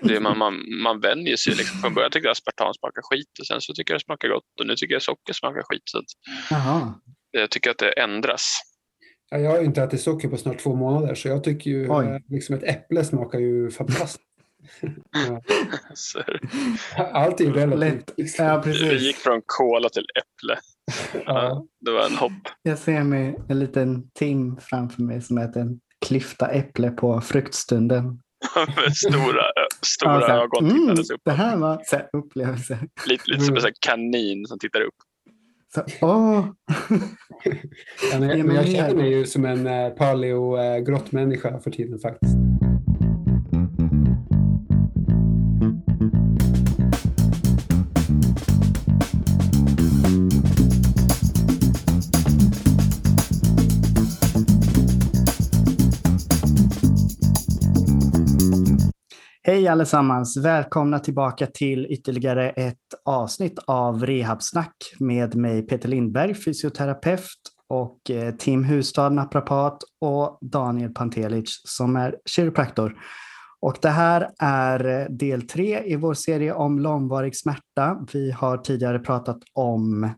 det man, man, man vänjer sig. Liksom. Från början tyckte jag aspartam smakar skit och sen så tycker jag det smakar gott och nu tycker jag socker smakar skit. Så jag tycker att det ändras. Ja, jag har ju inte ätit socker på snart två månader så jag tycker ju Oj. liksom ett äpple smakar ju fantastiskt. Allt är ju relativt. Ja, Vi gick från kola till äpple. Ja. Det var en hopp. Jag ser mig en liten Tim framför mig som äter en klyfta äpple på fruktstunden. Stora, stora ja, ögon mm, upp. Det här var så här, upplevelse. Lite, lite som en mm. kanin som tittar upp. Så, åh. ja, men, men jag känner mig ju som en uh, paleo-grottmänniska uh, för tiden faktiskt. Hej allesammans! Välkomna tillbaka till ytterligare ett avsnitt av Rehabsnack med mig Peter Lindberg, fysioterapeut och eh, Tim Hustad, naprapat och Daniel Pantelic som är kiropraktor. Och det här är eh, del tre i vår serie om långvarig smärta. Vi har tidigare pratat om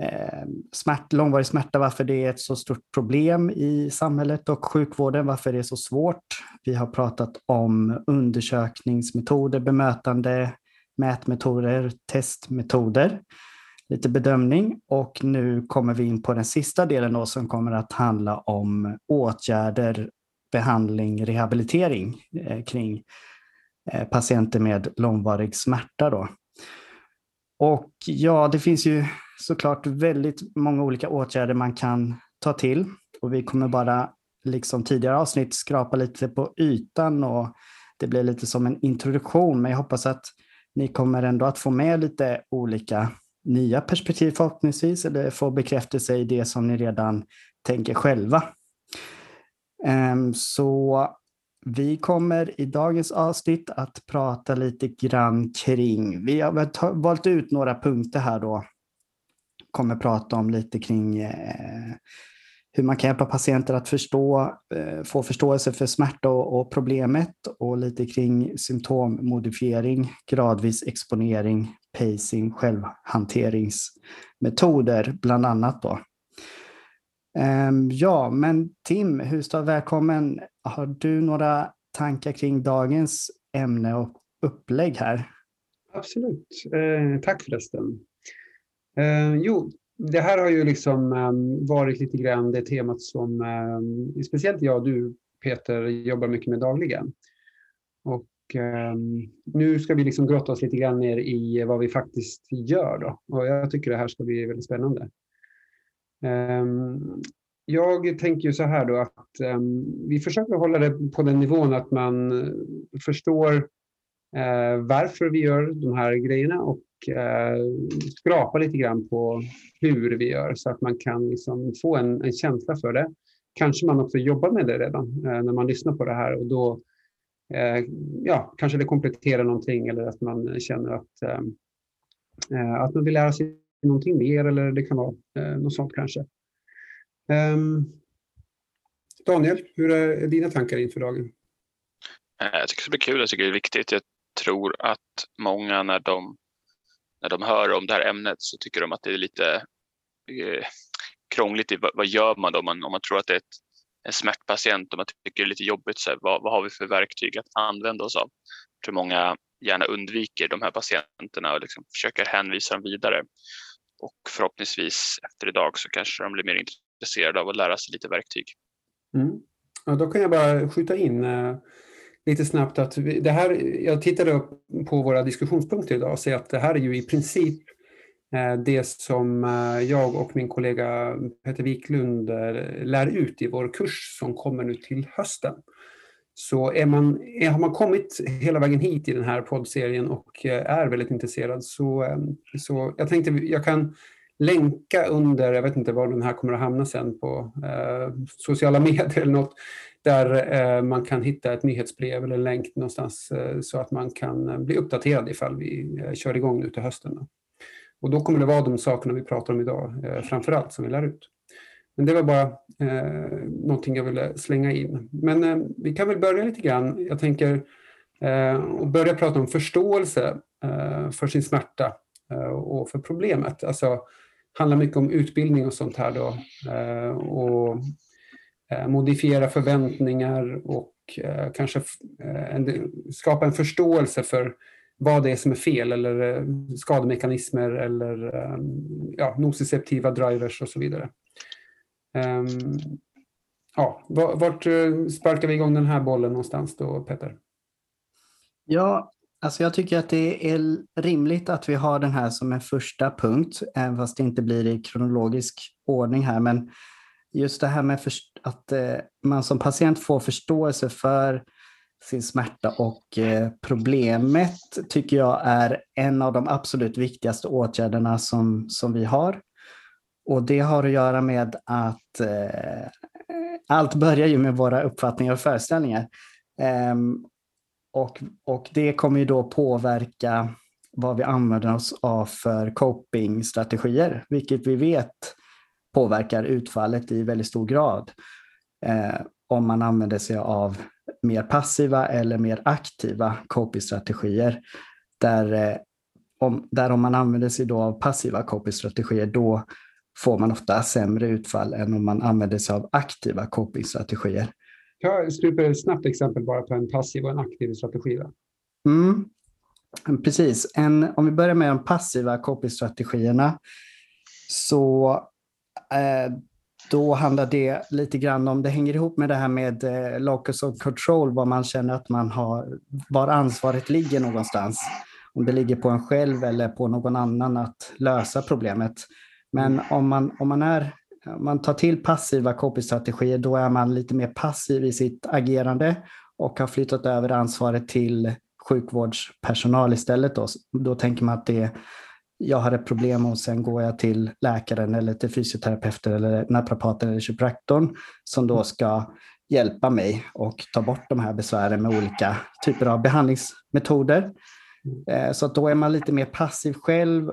eh, smärt, långvarig smärta, varför det är ett så stort problem i samhället och sjukvården, varför det är så svårt. Vi har pratat om undersökningsmetoder, bemötande, mätmetoder, testmetoder, lite bedömning och nu kommer vi in på den sista delen då, som kommer att handla om åtgärder, behandling, rehabilitering eh, kring eh, patienter med långvarig smärta. Då. Och ja, det finns ju såklart väldigt många olika åtgärder man kan ta till och vi kommer bara, liksom tidigare avsnitt, skrapa lite på ytan och det blir lite som en introduktion, men jag hoppas att ni kommer ändå att få med lite olika nya perspektiv förhoppningsvis, eller få bekräftelse i det som ni redan tänker själva. Ehm, så vi kommer i dagens avsnitt att prata lite grann kring, vi har valt ut några punkter här då kommer prata om lite kring eh, hur man kan hjälpa patienter att förstå, eh, få förståelse för smärta och, problemet och lite kring symptommodifiering, gradvis exponering, pacing, självhanteringsmetoder bland annat. Då. Ehm, ja, men Tim Hustad, välkommen. Har du några tankar kring dagens ämne och upplägg här? Absolut. Eh, tack förresten. Eh, jo, det här har ju liksom ehm, varit lite grann det temat som ehm, speciellt jag och du Peter jobbar mycket med dagligen. Och nu ska vi liksom grotta oss lite grann ner i vad vi faktiskt gör då. Och jag tycker det här ska bli väldigt spännande. Ehm, jag tänker ju så här då att ehm, vi försöker hålla det på den nivån att man eh, förstår eh, varför vi gör de här grejerna och eh, skrapa lite grann på hur vi gör så att man kan liksom få en, en känsla för det. Kanske man också jobbar med det redan när man lyssnar på det här och då ja, kanske det kompletterar någonting eller att man känner att, ehm, att man vill lära sig någonting mer eller det kan vara eh, något sånt kanske. Um, Daniel, hur är dina tankar inför dagen? Eh, jag tycker det blir kul, jag tycker det är viktigt. Jag tror att många när de när de hör om det här ämnet så tycker de att det är lite eh, krångligt. Vad, vad gör man då om man, om man tror att det är ett, en smärtpatient och man tycker det är lite jobbigt? Så här, vad, vad har vi för verktyg att använda oss av? Jag tror många gärna undviker de här patienterna och liksom försöker hänvisa dem vidare. Och förhoppningsvis efter idag så kanske de blir mer intresserade av att lära sig lite verktyg. Mm. Ja, då kan jag bara skjuta in eh, lite snabbt att det här, jag tittade upp på våra diskussionspunkter idag och ser att det här är ju i princip eh, det som eh, jag och min kollega Peter Wiklund eh, lär ut i vår kurs som kommer nu till hösten. Så är man, har man kommit hela vägen hit i den här poddserien och eh, är väldigt intresserad så, ehm, så jag tänkte jag kan länka under, jag vet inte var den här kommer att hamna sen på eh, sociala medier eller något, där eh, man kan hitta ett nyhetsbrev eller en länk någonstans eh, så att man kan eh, bli uppdaterad ifall vi eh, kör igång nu till hösten. Och då kommer det vara de sakerna vi pratar om idag framför allt som vi lär ut. Men det var bara eh, någonting jag ville slänga in. Men eh, vi kan väl börja lite grann. Jag tänker eh, och börja prata om förståelse eh, för sin smärta eh, och för problemet. Alltså, handlar mycket om utbildning och sånt här då. Och modifiera förväntningar och kanske skapa en förståelse för vad det är som är fel eller skademekanismer eller ja, nociceptiva drivers och så vidare. Um, ja, vart eh, sparkar vi igång den här bollen någonstans då, Peter? Ja, alltså jag tycker att det är rimligt att vi har den här som en första punkt, även fast det inte blir i kronologisk ordning här. Men just det här med att eh, man som patient får förståelse för sin smärta och eh, problemet tycker jag är en av de absolut viktigaste åtgärderna som, som vi har. Och det har att göra med att eh, allt börjar ju med våra uppfattningar och föreställningar. Eh, och, och det kommer ju då påverka vad vi använder oss av för copingstrategier, vilket vi vet påverkar utfallet i väldigt stor grad. Eh, om man använder sig av mer passiva eller mer aktiva copingstrategier. Där, eh, om, där om man använder sig då av passiva copingstrategier, då får man ofta sämre utfall än om man använder sig av aktiva copingstrategier. Jag super snabbt exempel bara på en passiv och en aktiv strategi. Då. Mm, precis. En, om vi börjar med de passiva copingstrategierna så eh, då handlar det lite grann om, det hänger ihop med det här med eh, locus of control, var man känner att man har, var ansvaret ligger någonstans. Om det ligger på en själv eller på någon annan att lösa problemet. Men mm. om man, om man, är, om man tar till passiva copystrategier, då är man lite mer passiv i sitt agerande och har flyttat över ansvaret till sjukvårdspersonal istället. Då, då tänker man att det, jag har ett problem och sen går jag till läkaren eller till fysioterapeuten eller naprapaten eller kiropraktorn som då ska hjälpa mig och ta bort de här besvären med olika typer av behandlingsmetoder. Mm. Eh, så att då är man lite mer passiv själv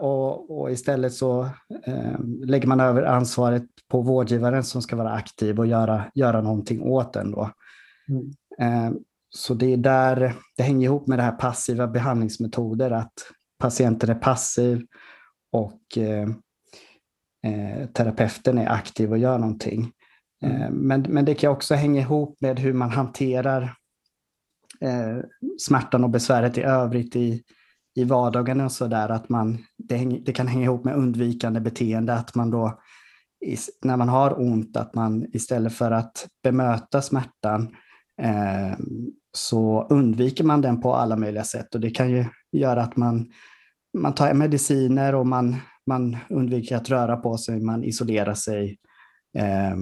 och, och istället så eh, lägger man över ansvaret på vårdgivaren som ska vara aktiv och göra, göra någonting åt den. Då. Mm. Eh, så det är där det hänger ihop med det här passiva behandlingsmetoder, att patienten är passiv och eh, eh terapeuten är aktiv och gör någonting. Mm. Eh, men, men det kan också hänga ihop med hur man hanterar eh, smärtan och besväret i övrigt i, i vardagen och så där att man, det, häng, det, kan hänga ihop med undvikande beteende, att man då när man har ont, att man istället för att bemöta smärtan eh, så undviker man den på alla möjliga sätt och det kan ju göra att man, man tar mediciner och man, man undviker att röra på sig, man isolerar sig eh,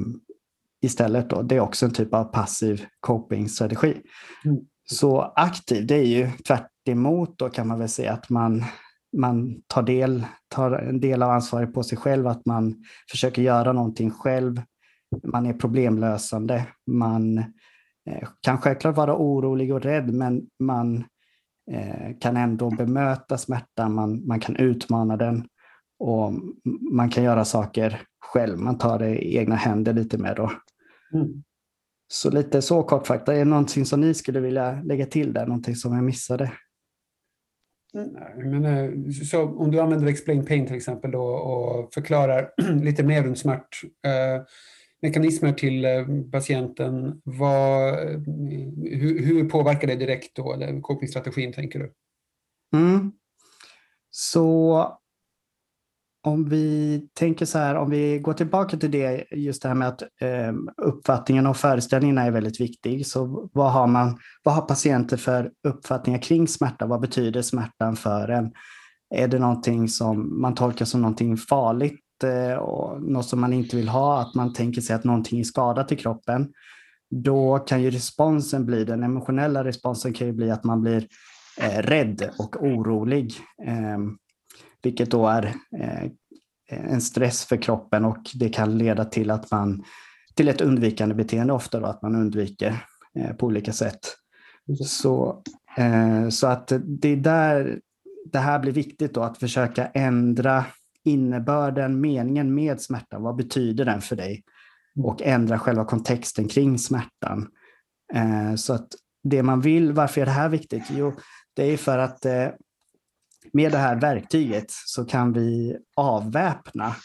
istället. Då. Det är också en typ av passiv coping-strategi. Mm. Så aktiv, det är ju tvärt emot då kan man väl säga att man, man tar, del, tar en del av ansvaret på sig själv, att man försöker göra någonting själv. Man är problemlösande. Man eh, kan självklart vara orolig och rädd, men man eh, kan ändå bemöta smärtan, man, man kan utmana den och man kan göra saker själv. Man tar det i egna händer lite mer då. Mm. Så lite så kortfattat, är det någonting som ni skulle vilja lägga till där, någonting som jag missade? Men, eh, så om du använder Explain Pain till exempel då och förklarar lite mer runt smärtmekanismer eh, till eh, patienten, vad, hur, hur, påverkar det direkt då, eller copingstrategin tänker du? Mm. Så om vi tänker så här, om vi går tillbaka till det, just det här med att eh, uppfattningen och föreställningarna är väldigt viktig. Så vad har, man, vad har patienter för uppfattningar kring smärta? Vad betyder smärtan för en? Är det någonting som man tolkar som någonting farligt eh, och något som man inte vill ha? Att man tänker sig att någonting är skadat i kroppen? Då kan ju responsen bli, den emotionella responsen kan ju bli att man blir eh, rädd och orolig. Eh, vilket då är eh, en stress för kroppen och det kan leda till att man till ett undvikande beteende ofta då, att man undviker eh, på olika sätt. Så, eh, så att det är där det här blir viktigt då, att försöka ändra innebörden, meningen med smärtan. Vad betyder den för dig? Mm. Och ändra själva kontexten kring smärtan. Så att det man vill. Varför är det här viktigt? Jo, det är för att med det här verktyget så kan vi avväpna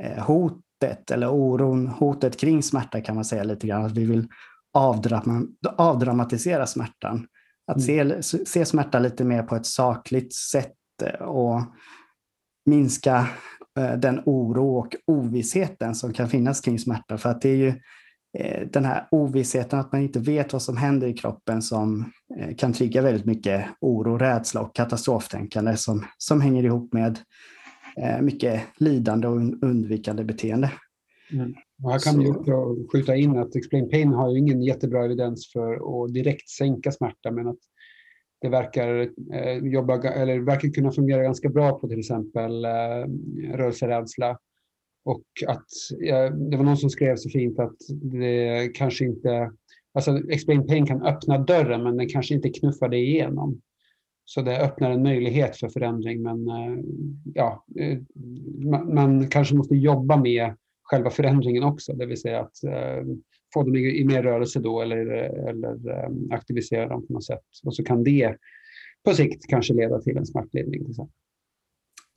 eh, hotet eller oron, hotet kring smärta kan man säga lite grann. Att vi vill avdramatisera smärtan. Att mm. se, se smärta lite mer på ett sakligt sätt eh, och minska den oro och ovissheten som kan finnas kring smärta. För att det är ju Eh, den här ovissheten att man inte vet vad som händer i kroppen som eh, kan trigga väldigt mycket oro, rädsla och katastroftänkande som, som hänger ihop med eh, mycket lidande och undvikande beteende. Mm. Och här kan vi skjuta in att Explain Pain har ju ingen jättebra evidens för att direkt sänka smärta men att det verkar, jobba, eller verkar kunna fungera ganska bra på till exempel rörelserädsla och att det var någon som skrev så fint att det kanske inte, alltså Explain Pain kan öppna dörren men den kanske inte knuffar det igenom. Så det öppnar en möjlighet för förändring men eh, ja, eh, man, kanske måste jobba med själva förändringen också, det vill säga att eh, få dem i, mer rörelse då eller, eller eh, aktivisera dem på något sätt. Och så kan det på sikt kanske leda till en smärtlindring.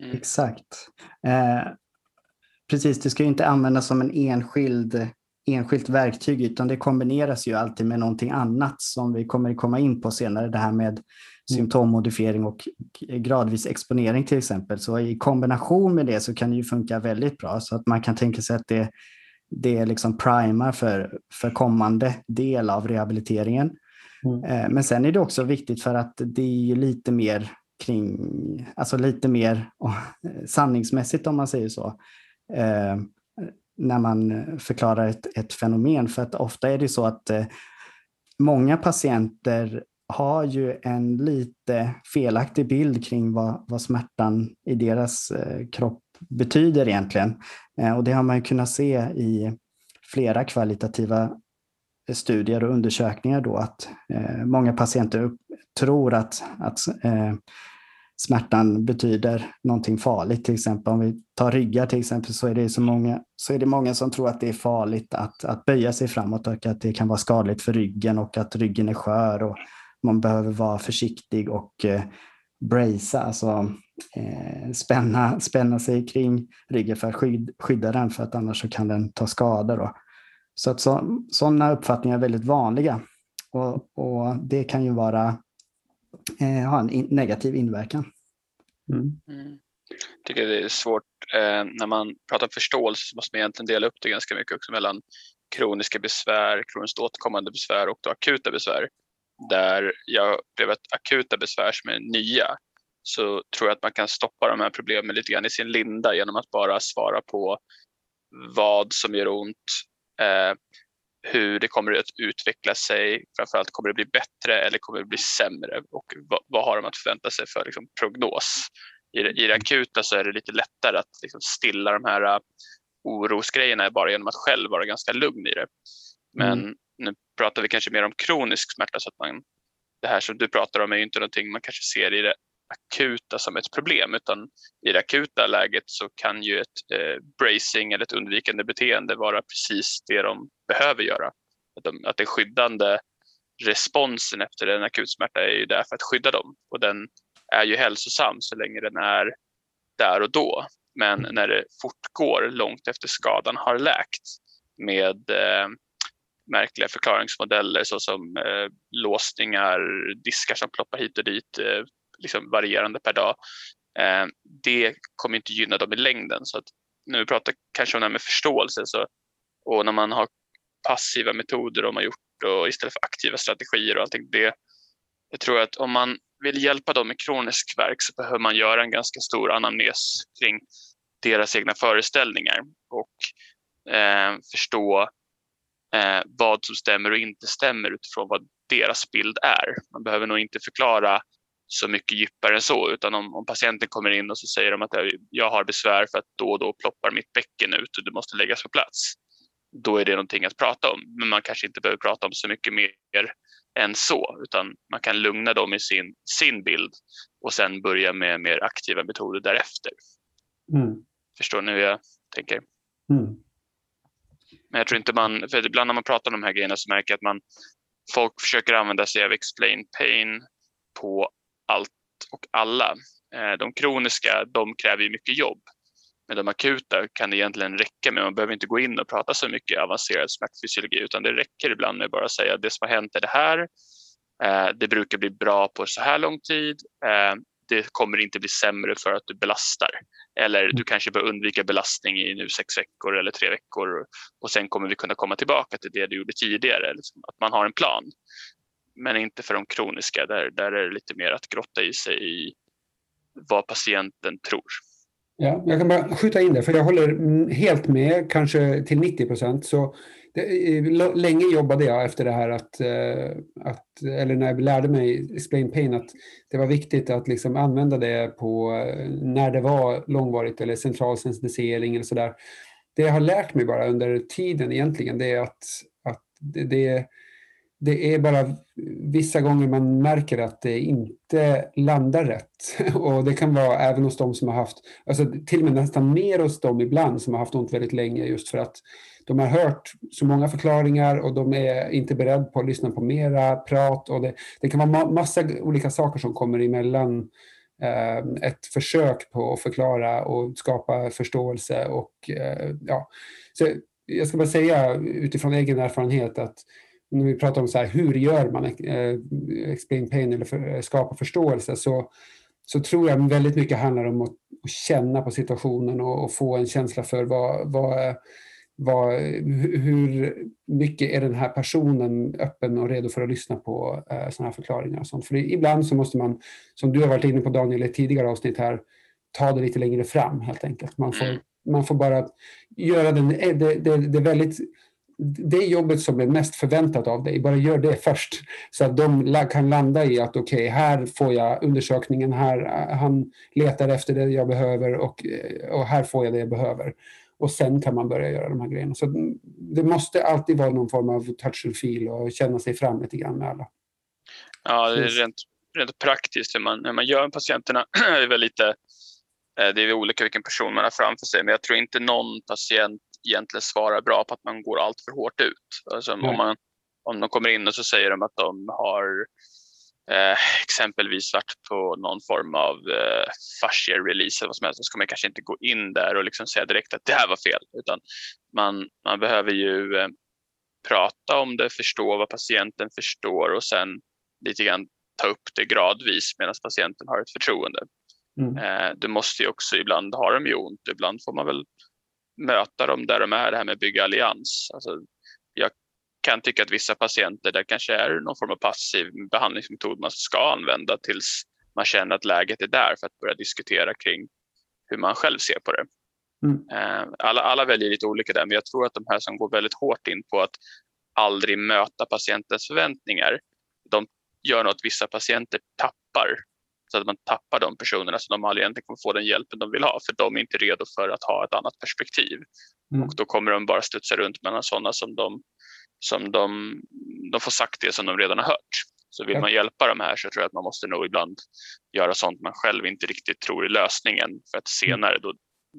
Mm. Exakt. Eh, Precis, det ska ju inte användas som en enskild, enskilt verktyg utan det kombineras ju alltid med någonting annat som vi kommer komma in på senare. Det här med mm. symptommodifiering och gradvis exponering till exempel. Så i kombination med det så kan det ju funka väldigt bra så att man kan tänka sig att det, det är liksom primar för, för kommande del av rehabiliteringen. Mm. Eh, men sen är det också viktigt för att det är ju lite mer kring, alltså lite mer sanningsmässigt om man säger så eh, när man förklarar ett, ett, fenomen. För att ofta är det så att eh, många patienter har ju en lite felaktig bild kring vad, vad smärtan i deras eh, kropp betyder egentligen. Eh, och det har man ju kunnat se i flera kvalitativa studier och undersökningar då att eh, många patienter tror att, att eh, smärtan betyder någonting farligt. Till exempel om vi tar ryggar till exempel så är det, så många, så är det många som tror att det är farligt att, att böja sig framåt och att det kan vara skadligt för ryggen och att ryggen är skör och man behöver vara försiktig och eh, bracea, alltså eh, spänna, spänna sig kring ryggen för att skyd, skydda den för att annars så kan den ta skada. Då. Så att så, sådana uppfattningar är väldigt vanliga och, och det kan ju vara eh, ha en in, negativ inverkan. Mm. Mm. Jag tycker det är svårt eh, när man pratar om förståelse så måste man egentligen dela upp det ganska mycket också mellan kroniska besvär, kroniskt återkommande besvär och då akuta besvär. Där jag upplever att akuta besvär som är nya så tror jag att man kan stoppa de här problemen lite grann i sin linda genom att bara svara på vad som gör ont, eh, hur det kommer att utveckla sig. Framförallt kommer det bli bättre eller kommer det bli sämre och vad, vad har de att förvänta sig för liksom, prognos? I det, I det akuta så är det lite lättare att liksom, stilla de här uh, orosgrejerna bara genom att själv vara ganska lugn i det. Men mm. nu pratar vi kanske mer om kronisk smärta så att man, det här som du pratar om är ju inte någonting man kanske ser i det akuta som ett problem utan i det akuta läget så kan ju ett eh, bracing eller ett undvikande beteende vara precis det de behöver göra. Att, de, att den skyddande responsen efter en akut smärta är ju där för att skydda dem och den är ju hälsosam så länge den är där och då. Men när det fortgår långt efter skadan har läkt med eh, märkliga förklaringsmodeller såsom eh, låsningar, diskar som ploppar hit och dit, eh, liksom varierande per dag. Eh, det kommer inte gynna dem i längden. Så att när vi pratar kanske om det här med förståelse så, och när man har passiva metoder de har gjort och istället för aktiva strategier och allting. Det, jag tror att om man vill hjälpa dem med kronisk verk så behöver man göra en ganska stor anamnes kring deras egna föreställningar och eh, förstå eh, vad som stämmer och inte stämmer utifrån vad deras bild är. Man behöver nog inte förklara så mycket djupare än så utan om, om, patienten kommer in och så säger de att jag har besvär för att då och då ploppar mitt bäcken ut och det måste läggas på plats. Då är det någonting att prata om men man kanske inte behöver prata om så mycket mer än så utan man kan lugna dem i sin, sin bild och sen börja med mer aktiva metoder därefter. Mm. Förstår ni hur jag tänker? Mm. Men jag tror inte man, för ibland när man pratar om de här grejerna så märker jag att man folk försöker använda sig av explain pain på allt och alla. Eh, de kroniska, de kräver mycket jobb. Men de akuta kan egentligen räcka med, man behöver inte gå in och prata så mycket avancerad smärtfysiologi utan det räcker ibland med bara att säga att det som har hänt är det här. Eh, det brukar bli bra på så här lång tid. Eh, det kommer inte bli sämre för att du belastar. Eller du kanske bör undvika belastning i nu sex veckor eller tre veckor och sen kommer vi kunna komma tillbaka till det du gjorde tidigare. Liksom att man har en plan. Men inte för de kroniska, där, där är det lite mer att grotta i sig i vad patienten tror. Ja, jag kan bara skjuta in det, för jag håller helt med, kanske till 90 procent. Eh, länge jobbade jag efter det här att, eh, att, eller när jag lärde mig explain pain, att det var viktigt att liksom använda det på eh, när det var långvarigt eller central sensitisering eller sådär. Det jag har lärt mig bara under tiden egentligen, det är att, att det, det det är bara vissa gånger man märker att det inte landar rätt. Och det kan vara även hos de som har haft, alltså till och med nästan mer hos dem ibland som har haft ont väldigt länge just för att de har hört så många förklaringar och de är inte beredda på att lyssna på mera prat. Och det, det kan vara massa olika saker som kommer emellan eh, ett försök på att förklara och skapa förståelse. Och, eh, ja. Så jag ska bara säga utifrån egen erfarenhet att när vi pratar om så här, hur gör man eh, explain pain eller för, eh, skapa förståelse så, så tror jag väldigt mycket handlar om att, att känna på situationen och, och, få en känsla för vad, vad, vad, hur mycket är den här personen öppen och redo för att lyssna på eh, sådana här förklaringar. Och sånt. För ibland så måste man, som du har varit inne på Daniel i ett tidigare avsnitt här, ta det lite längre fram helt enkelt. Man får, man får bara göra den, eh, det, det, det är väldigt det jobbet som är mest förväntat av dig, bara gör det först. Så att de kan landa i att okej, okay, här får jag undersökningen, här, han letar efter det jag behöver och, och här får jag det jag behöver. Och sen kan man börja göra de här grejerna. Så det måste alltid vara någon form av touch and feel och känna sig fram lite grann med alla. Ja, det är rent, rent praktiskt hur man, hur man gör med patienterna. det är väl lite eh, det är olika vilken person man har framför sig, men jag tror inte någon patient egentligen svarar bra på att man går allt för hårt ut. Alltså mm. om, man, om de kommer in och så säger de att de har eh, exempelvis varit på någon form av eh, fascia release eller vad som helst så ska man kanske inte gå in där och liksom säga direkt att det här var fel utan man, man behöver ju eh, prata om det, förstå vad patienten förstår och sen lite grann ta upp det gradvis medan patienten har ett förtroende. Mm. Eh, du måste ju också ibland ha dem ju ont, ibland får man väl möta dem där de är, det här med att bygga allians. Alltså, jag kan tycka att vissa patienter, där kanske är någon form av passiv behandlingsmetod man ska använda tills man känner att läget är där för att börja diskutera kring hur man själv ser på det. Mm. Eh, alla, alla väljer lite olika där, men jag tror att de här som går väldigt hårt in på att aldrig möta patientens förväntningar, de gör nog att vissa patienter tappar så att man tappar de personerna så de aldrig egentligen kommer få den hjälpen de vill ha för de är inte redo för att ha ett annat perspektiv. Mm. Och då kommer de bara studsa runt mellan sådana som de, som de, de får sagt det som de redan har hört. Så vill man hjälpa de här så tror jag att man måste nog ibland göra sånt man själv inte riktigt tror är lösningen för att mm. senare då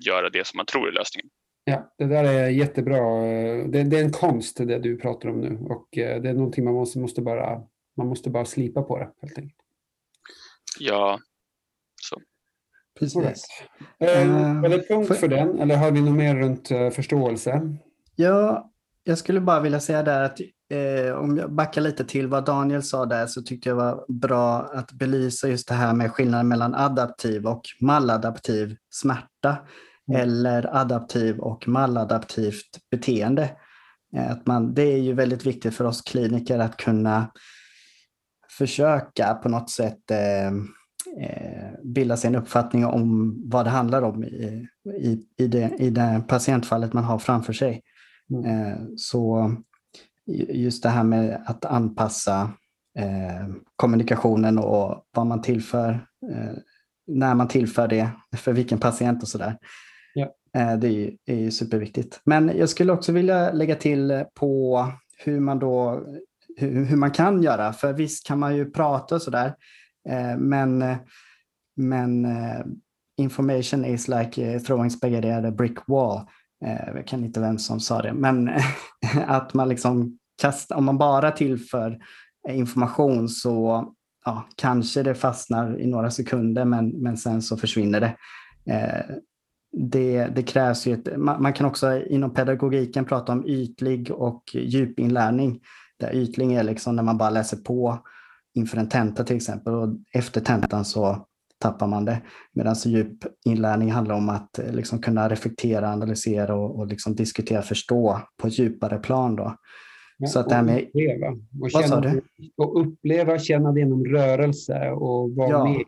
göra det som man tror är lösningen. Ja, det där är jättebra. Det, det är en konst det du pratar om nu och eh, det är någonting man måste, måste bara, man måste bara slipa på det helt enkelt. Ja, så. Precis. Uh, var det punkt för, för den eller har vi något mer runt uh, förståelse? Ja, jag skulle bara vilja säga där att eh, om jag backar lite till vad Daniel sa där så tyckte jag var bra att belysa just det här med skillnaden mellan adaptiv och maladaptiv smärta mm. eller adaptiv och maladaptivt beteende. Att man, det är ju väldigt viktigt för oss kliniker att kunna försöka på något sätt eh, eh, bilda sig en uppfattning om vad det handlar om i, i, i, det, i det patientfallet man har framför sig. Mm. Eh, så just det här med att anpassa eh, kommunikationen och vad man tillför, när man tillför det, för vilken patient och sådär. Ja. Det är superviktigt. Men jag skulle också vilja lägga till på hur man då hur, hur, man kan göra. För visst kan man ju prata och sådär, eh, men, men eh, information is like eh, throwing spaghetti at a brick wall. Eh, jag kan inte vem som sa det, men att man liksom kastar, om man bara tillför information så ja, kanske det fastnar i några sekunder men, men sen så försvinner det. Eh, det, det, krävs ju ett, man, man, kan också inom pedagogiken prata om ytlig och djupinlärning. Där ytling är liksom när man bara läser på inför en tenta till exempel och efter tentan så tappar man det. Medan djup inlärning handlar om att eh, liksom kunna reflektera, analysera och, och liksom diskutera, förstå på ett djupare plan. Då. Ja, så att det här med... Uppleva. Och, känna, och uppleva, känna det genom rörelse och vara ja, med.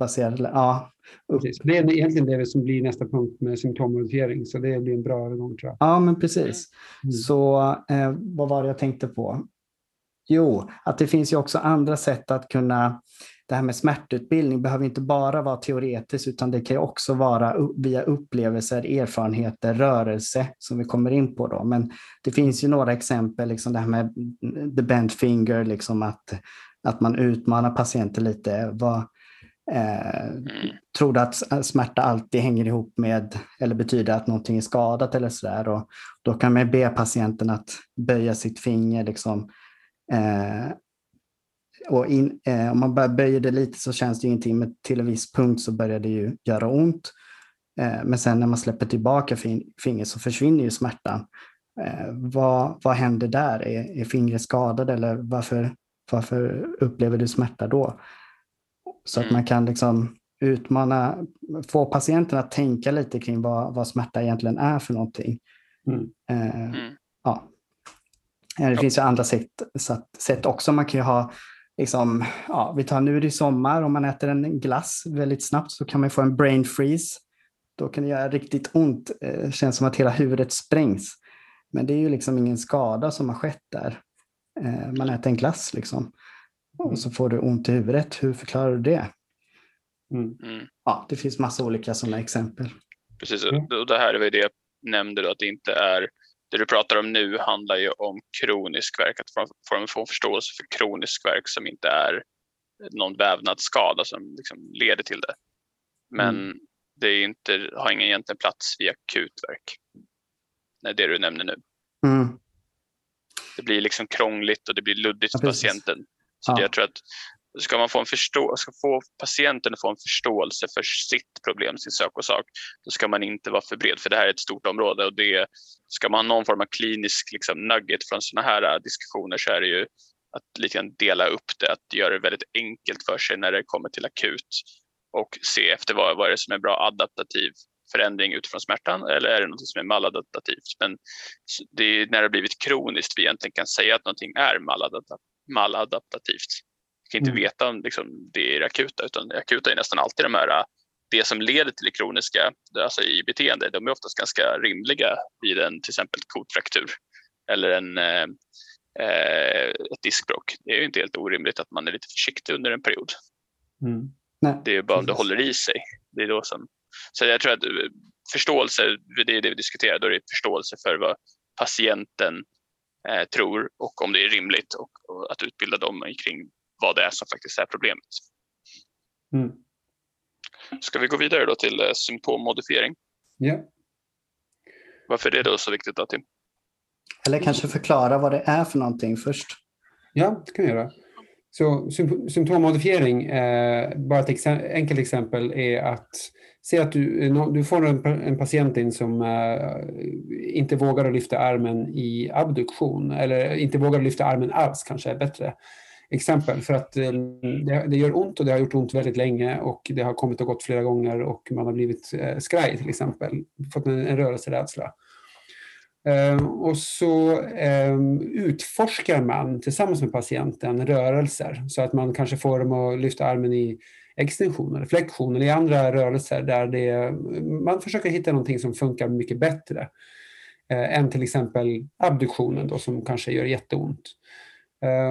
Erfarenhetsbaserad. Ja, precis. Det är egentligen det som blir nästa punkt med symptommodifiering, så det blir en bra övergång tror jag. Ja, men precis. Mm. Så eh, vad var det jag tänkte på? Jo, att det finns ju också andra sätt att kunna det här med smärtutbildning behöver inte bara vara teoretiskt utan det kan också vara via upplevelser, erfarenheter, rörelse som vi kommer in på. Då. Men det finns ju några exempel, liksom det här med the bent finger, liksom att, att man utmanar patienter lite. Vad, Mm. eh, mm. tror du att smärta alltid hänger ihop med eller betyder att någonting är skadat eller sådär? Och då kan man be patienten att böja sitt finger liksom, eh, och in, eh, om man bara böjer det lite så känns det ingenting, men till en viss punkt så börjar det ju göra ont. Eh, men sen när man släpper tillbaka fin fingret så försvinner ju smärtan. Eh, vad, vad händer där? Är, är fingret skadat eller varför, varför upplever du smärta då? Så att mm. man kan liksom utmana, få patienten att tänka lite kring vad, vad smärta egentligen är för någonting. Mm. Eh, mm. Ja. Eh, det finns ju andra sätt, sätt också. Man kan ju ha liksom, ja, vi tar nu är det sommar, om man äter en glass väldigt snabbt så kan man få en brain freeze. Då kan det göra riktigt ont, det eh, känns som att hela huvudet sprängs. Men det är ju liksom ingen skada som har skett där. Eh, man äter en glass liksom. Och så får du ont i huvudet. Hur förklarar du det? Mm. mm. Ja, det finns massa olika sådana exempel. Precis, och det här är det jag nämnde då, att det inte är det du pratar om nu handlar ju om kronisk verk, att få, få en förståelse för kronisk verk som inte är någon vävnadsskada som liksom leder till det. Men mm. det är inte, har ingen egentligen plats i akutverk. Nej, det du nämner nu. Mm. Det blir liksom krångligt och det blir luddigt för patienten. Så ja. jag tror att Ska man få, en förstå ska få patienten att få en förståelse för sitt problem, sin sak och sak, då ska man inte vara för bred, för det här är ett stort område och det ska man ha någon form av klinisk liksom, nugget från sådana här äh, diskussioner så är det ju att lite grann dela upp det, att göra det väldigt enkelt för sig när det kommer till akut och se efter vad, vad är det som är bra adaptativ förändring utifrån smärtan eller är det något som är maladaptativt? Men det är när det har blivit kroniskt vi egentligen kan säga att någonting är maladaptativt kan inte mm. veta om liksom, det är det akuta, utan det akuta är nästan alltid de här, det som leder till det kroniska, alltså i beteende, de är oftast ganska rimliga vid en till exempel kotfraktur eller en, eh, ett diskbråck. Det är ju inte helt orimligt att man är lite försiktig under en period. Mm. Det är bara om det håller i sig. Det är då som, så jag tror att förståelse, det är det vi diskuterar, då är det förståelse för vad patienten eh, tror och om det är rimligt och, och att utbilda dem kring vad det är som faktiskt är problemet. Mm. Ska vi gå vidare då till eh, symptommodifiering? Ja. Varför är det då så viktigt då, Tim? Eller kanske förklara vad det är för någonting först. Ja, det kan jag göra. Så symptommodifiering, eh, bara ett ex enkelt exempel är att se att du, eh, du får en, en patient in som eh, inte vågar lyfta armen i abduktion eller inte vågar lyfta armen alls kanske är bättre exempel. För att eh, det, det, gör ont och det har gjort ont väldigt länge och det har kommit och gått flera gånger och man har blivit eh, skraj till exempel, fått en, en rörelserädsla. Ehm, och så ehm, utforskar man tillsammans med patienten rörelser så att man kanske får dem att lyfta armen i extension eller flexion eller i andra rörelser där det, man försöker hitta någonting som funkar mycket bättre eh, än till exempel abduktionen då, som kanske gör jätteont.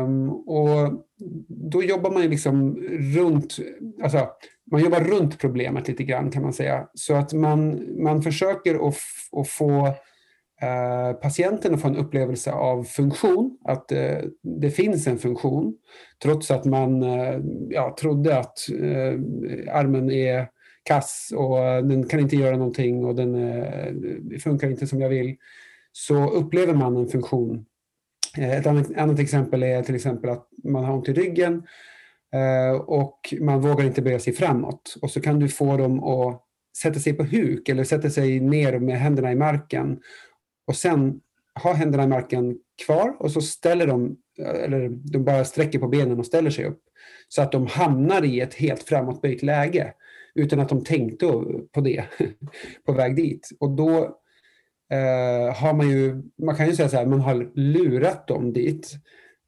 Um, och då jobbar man liksom runt, alltså man jobbar runt problemet lite grann kan man säga. Så att man, man försöker att, att få Eh, patienten att få en upplevelse av funktion, att eh, det finns en funktion, trots att man eh, ja, trodde att armen är kass och den kan inte göra någonting och den funkar inte som jag vill. Så upplever man en funktion Ett annat, annat exempel är till exempel att man har ont i ryggen och man vågar inte böja sig framåt. Och så kan du få dem att sätta sig på huk eller sätta sig ner med händerna i marken och sen ha händerna i marken kvar och så ställer de, eller de bara sträcker på benen och ställer sig upp så att de hamnar i ett helt framåtböjt läge utan att de tänkte på det på väg dit. Och då eh, har man ju, man kan ju säga så här, man har lurat dem dit.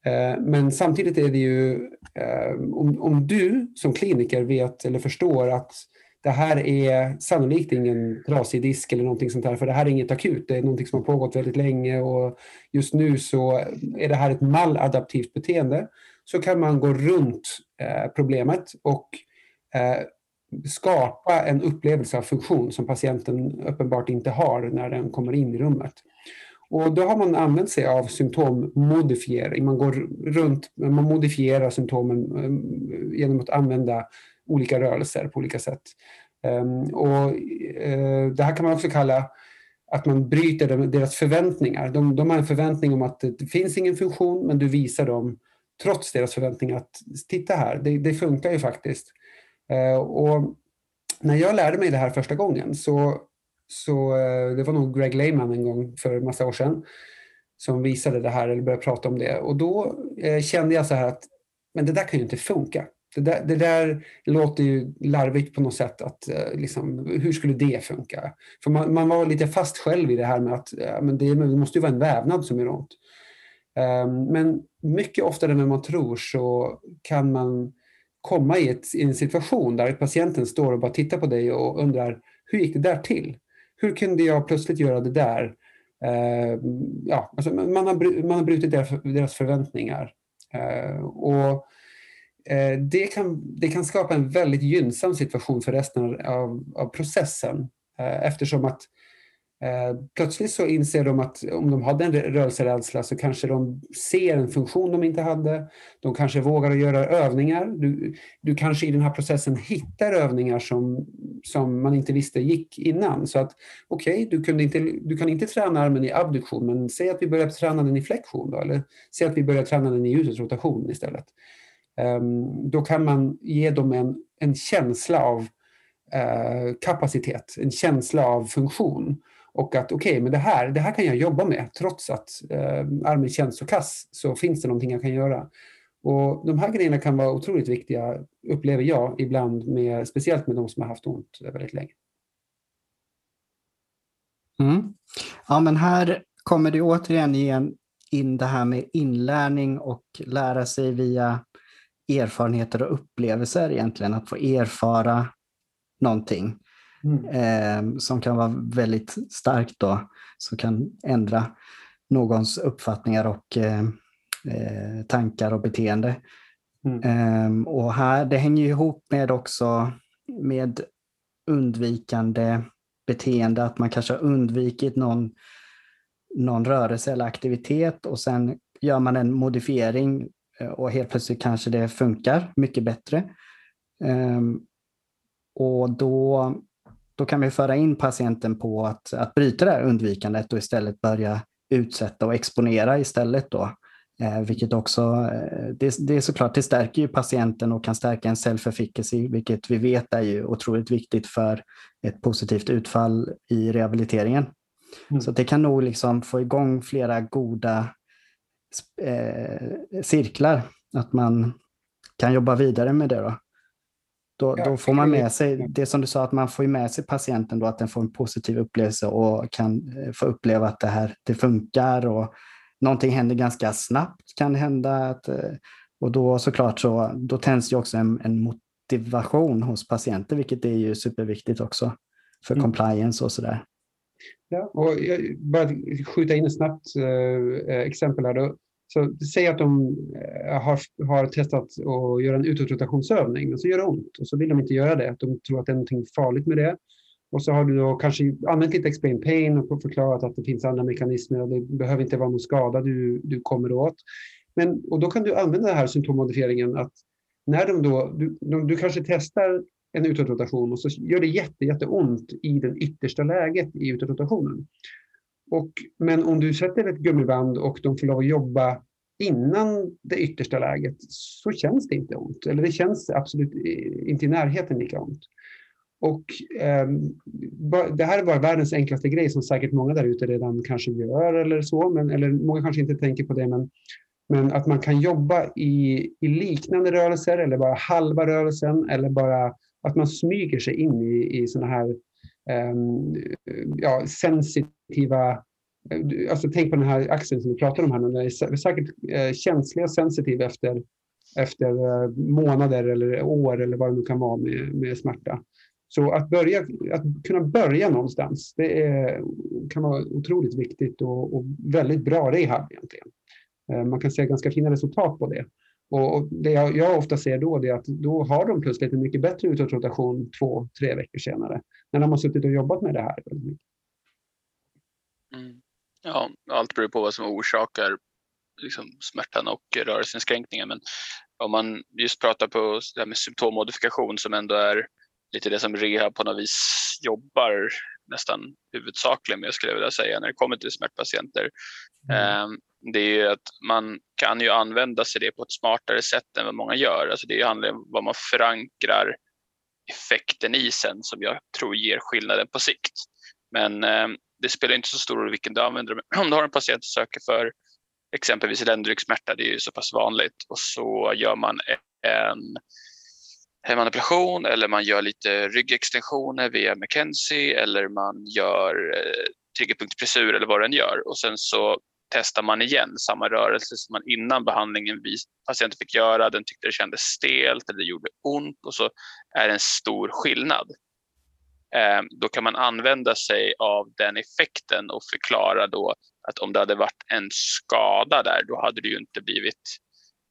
Eh, men samtidigt är det ju, eh, om, om du som kliniker vet eller förstår att det här är sannolikt ingen trasig disk eller någonting sånt här, för det här är inget akut. Det är någonting som har pågått väldigt länge och just nu så är det här ett maladaptivt beteende. Så kan man gå runt eh, problemet och eh, skapa en upplevelse av funktion som patienten uppenbart inte har när den kommer in i rummet. Och då har man använt sig av symptommodifiering. Man går runt, man modifierar symptomen eh, genom att använda olika rörelser på olika sätt. Ehm, och, eh, det här kan man också kalla att man bryter deras förväntningar. De, de har en förväntning om att det finns ingen funktion, men du visar dem trots deras förväntningar att titta här, det, det funkar ju faktiskt. Eh, och när jag lärde mig det här första gången så, så eh, det var nog Greg Lehman en gång för en massa år sedan som visade det här eller började prata om det och då kände jag så här att men det där kan ju inte funka. Det där, det där låter ju larvigt på något sätt. Att, eh, liksom, hur skulle det funka? För man, man, var lite fast själv i det här med att eh, ja, men det, det måste ju vara en vävnad som gör ont. Um, men mycket oftare än man tror så kan man komma i, ett, i, en situation där patienten står och bara tittar på dig och undrar hur gick det där till? Hur kunde jag plötsligt göra det där? Uh, ja, alltså man, har, man har brutit deras, förväntningar. Uh, och Eh, det kan, det kan skapa en väldigt gynnsam situation för resten av, av processen eh, eftersom att eh, plötsligt så inser de att om de hade en rörelserädsla så kanske de ser en funktion de inte hade. De kanske vågar göra övningar. Du, du kanske i den här processen hittar övningar som, som man inte visste gick innan. Så att okej, okay, du, du kan inte träna armen i abduktion men säg att vi börjar träna den i flexion då, eller säg att vi börjar träna den i utåtrotation istället. Ehm, då kan man ge dem en, en känsla av eh, kapacitet, en känsla av funktion. Och att okej, okay, men det här, det här kan jag jobba med. Trots att eh, armen känns så kass så finns det någonting jag kan göra. Och De här grejerna kan vara otroligt viktiga, upplever jag ibland, med, speciellt med de som har haft ont väldigt länge. Mm. Ja, men här kommer det återigen igen in det här med inlärning och lära sig via erfarenheter och upplevelser egentligen, att få erfara någonting mm. eh, som kan vara väldigt starkt då, som kan ändra någons uppfattningar och eh, eh tankar och beteende. Mm. Eh, och här, det hänger ihop med också med undvikande beteende, att man kanske har undvikit någon, någon rörelse eller aktivitet och sen gör man en modifiering och helt plötsligt kanske det funkar mycket bättre. Ehm, och då, då kan vi föra in patienten på att, att bryta det här undvikandet och istället börja utsätta och exponera istället. Då. Eh, vilket också, eh, det, det är såklart, det stärker ju patienten och kan stärka en self-efficacy, vilket vi vet är ju otroligt viktigt för ett positivt utfall i rehabiliteringen. Mm. Så det kan nog liksom få igång flera goda eh, cirklar. Att man kan jobba vidare med det. Då. Då, då, får man med sig, det som du sa, att man får med sig patienten då, att den får en positiv upplevelse och kan eh, få uppleva att det här det funkar och någonting händer ganska snabbt kan hända. Att, eh, och då såklart så då tänds ju också en, en motivation hos patienter, vilket är ju superviktigt också för mm. compliance och sådär. Ja, och jag bara skjuta in ett snabbt eh, exempel här. Då. Så säg att de eh, har, har testat att göra en utåtrotationsövning, men så gör det ont och så vill de inte göra det. De tror att det är något farligt med det. Och så har du då kanske använt lite explain pain och förklarat att det finns andra mekanismer och det behöver inte vara någon skada du, du kommer åt. Men, och då kan du använda den här symptommodifieringen att när de då, du, de, du kanske testar en utåtrotation och så gör det jätte, jätteont i det yttersta läget i utåtrotationen och, men om du sätter ett gummiband och de får lov att jobba innan det yttersta läget så känns det inte ont. Eller det känns absolut inte i närheten lika ont. Och eh, det här är bara världens enklaste grej som säkert många där ute redan kanske gör eller så, men, eller många kanske inte tänker på det, men, men att man kan jobba i, i liknande rörelser eller bara halva rörelsen eller bara att man smyger sig in i, i sådana här Ehm, ja, sensitiva Alltså tänk på den här axeln som vi pratar om här. Den är säkert eh, känslig och sensitiv efter, efter eh, månader eller år eller vad det nu kan vara med, med smärta. Så att, börja, att kunna börja någonstans, det är, kan vara otroligt viktigt och, och, väldigt bra rehab egentligen. Ehm, man kan se ganska fina resultat på det. Och det jag, jag ofta ser då är att då har de plötsligt en mycket bättre utåtrotation två, tre veckor senare. När de har suttit och jobbat med det här. Mm. Ja, allt beror på vad som orsakar liksom, smärtan och rörelseinskränkningen. Men om man just pratar på det här med symptommodifikation som ändå är lite det som rehab på något vis jobbar nästan huvudsakligen med skulle jag vilja säga när det kommer till smärtpatienter. Mm. Det är ju att man kan ju använda sig det på ett smartare sätt än vad många gör. Alltså det handlar om vad man förankrar effekten i sen som jag tror ger skillnaden på sikt. Men eh, det spelar inte så stor roll vilken du använder. Om du har en patient som söker för exempelvis ländryggsmärta, det är ju så pass vanligt, och så gör man en manipulation eller man gör lite ryggextensioner via McKenzie eller man gör eh, triggerpunktpressur eller vad den gör och sen så testar man igen samma rörelse som man innan behandlingen patienten fick göra. Den tyckte det kändes stelt eller det gjorde ont och så är det en stor skillnad. Eh, då kan man använda sig av den effekten och förklara då att om det hade varit en skada där, då hade det ju inte blivit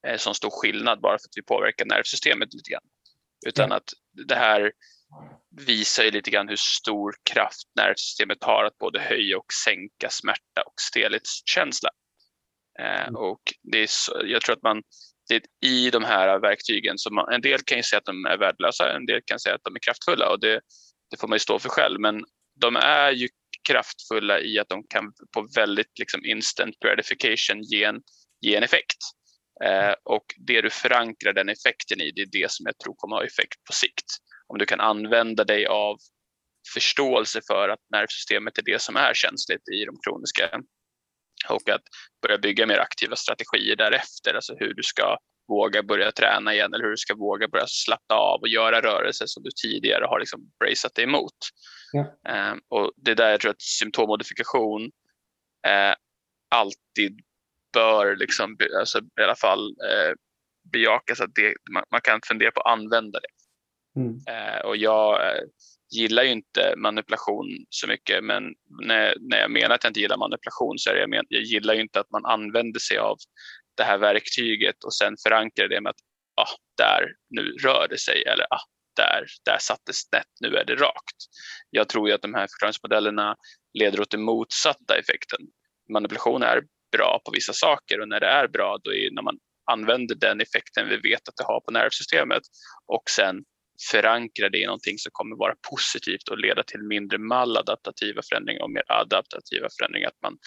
eh, så stor skillnad bara för att vi påverkar nervsystemet lite grann. Utan att det här visar ju lite grann hur stor kraft nervsystemet har att både höja och sänka smärta och stelhetskänsla. Eh, mm. och det är så, jag tror att man det i de här verktygen, så man, en del kan ju säga att de är värdelösa, en del kan säga att de är kraftfulla och det, det får man ju stå för själv. Men de är ju kraftfulla i att de kan på väldigt liksom instant gratification ge en, ge en effekt. Eh, och det du förankrar den effekten i, det är det som jag tror kommer ha effekt på sikt. Om du kan använda dig av förståelse för att nervsystemet är det som är känsligt i de kroniska och att börja bygga mer aktiva strategier därefter, alltså hur du ska våga börja träna igen eller hur du ska våga börja slappna av och göra rörelser som du tidigare har liksom braceat dig emot. Ja. Um, och det är där jag tror att symptommodifikation uh, alltid bör liksom, alltså, i alla fall uh, bejakas. Att det, man, man, kan fundera på att använda det. Mm. Eh, och jag eh, gillar ju inte manipulation så mycket, men när, när jag menar att jag inte gillar manipulation så är det jag, men, jag gillar ju inte att man använder sig av det här verktyget och sen förankrar det med att ah, där, nu rör det sig eller ah, där, där satt det snett, nu är det rakt. Jag tror ju att de här förklaringsmodellerna leder åt den motsatta effekten. Manipulation är bra på vissa saker och när det är bra då är det när man använder den effekten vi vet att det har på nervsystemet och sen förankra det i någonting som kommer vara positivt och leda till mindre maladaptativa förändringar och mer adaptativa förändringar. Att man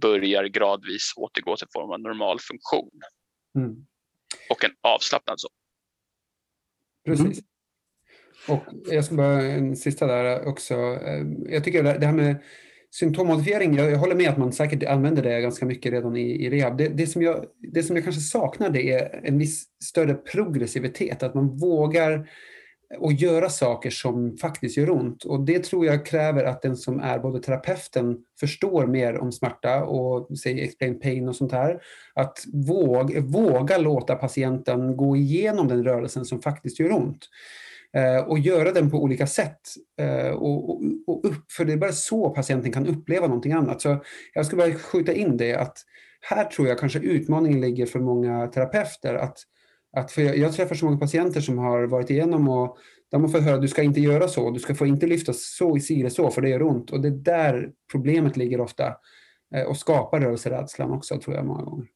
börjar gradvis återgå till form av normal funktion. Mm. Och en avslappnad så. Precis. Mm. Och jag ska bara en sista där också. Eh, jag tycker det här med symptommodifiering, jag, håller med att man säkert använder det ganska mycket redan i, i rehab. Det, det, som jag, det som jag kanske saknar det är en viss större progressivitet, att man vågar och göra saker som faktiskt gör ont. Och det tror jag kräver att den som är både terapeuten förstår mer om smärta och säg explain pain och sånt här. Att våga, våga låta patienten gå igenom den rörelsen som faktiskt gör ont. Eh, och göra den på olika sätt. Eh, och, och, och upp, för det är bara så patienten kan uppleva någonting annat. Så jag skulle bara skjuta in det att här tror jag kanske utmaningen ligger för många terapeuter. att att för jag, jag, träffar så många patienter som har varit igenom och de har fått höra att du ska inte göra så, du ska få inte lyfta så i sidor så för det gör ont. Och det är där problemet ligger ofta eh, och skapar rörelserädslan också tror jag många gånger.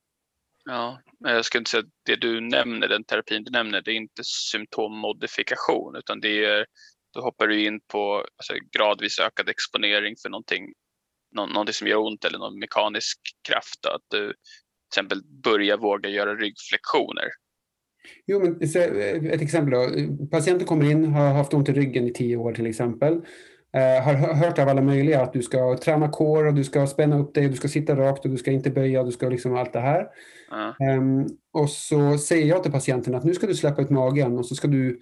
Ja, men jag skulle inte säga att det du nämner, den terapin du nämner, det är inte symptommodifikation utan det är, då hoppar du in på alltså, gradvis ökad exponering för någonting någonting som gör ont eller någon mekanisk kraft. Då, att du till exempel börjar våga göra ryggflexioner. Jo, men ett exempel då. Patienten kommer in, har haft ont i ryggen i tio år till exempel. Eh, har hört av alla möjliga att du ska träna core och du ska spänna upp dig, du ska sitta rakt och du ska inte böja, du ska liksom allt det här. Uh. Um, och så säger jag till patienten att nu ska du släppa ut magen och så ska du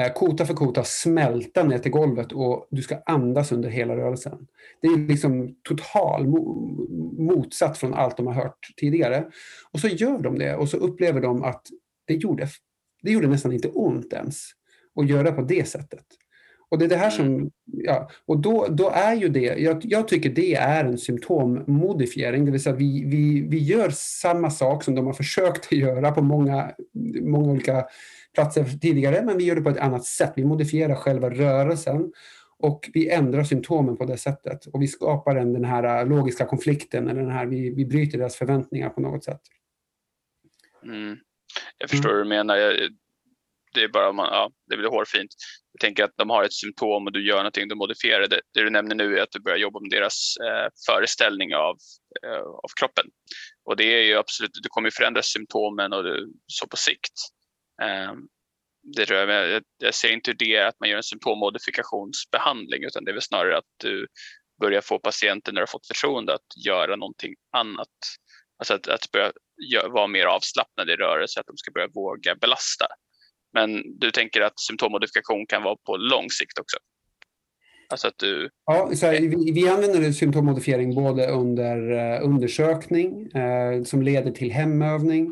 eh, kota för kota smälta ner till golvet och du ska andas under hela rörelsen. Det är liksom total mo motsatt från allt de har hört tidigare. Och så gör de det och så upplever de att det gjorde, det gjorde nästan inte ont ens att göra på det sättet. Och det är det här som, mm. ja, och då, då är ju det, jag, jag tycker det är en symptommodifiering, det vill säga vi, vi, vi gör samma sak som de har försökt att göra på många, många olika platser tidigare, men vi gör det på ett annat sätt. Vi modifierar själva rörelsen och vi ändrar symptomen på det sättet och vi skapar den, den här logiska konflikten, eller den här, vi, vi bryter deras förväntningar på något sätt. Mm. Jag förstår mm. hur du menar. Det är bara man, ja, det blir hårfint. Jag tänker att de har ett symptom och du gör någonting, du modifierar det. Det du nämner nu är att du börjar jobba med deras eh, föreställning av, eh, av kroppen. Och det är ju absolut, du kommer förändra symptomen och det, så på sikt. Eh, det rör jag, jag ser inte det att man gör en symptommodifikationsbehandling utan det är väl snarare att du börjar få patienten när du har fått förtroende att göra någonting annat. Alltså att, att börja vara mer avslappnade i rörelse, att de ska börja våga belasta. Men du tänker att symptommodifikation kan vara på lång sikt också? Alltså att du... Ja, så här, vi, vi använder symptommodifiering både under uh, undersökning uh, som leder till hemövning.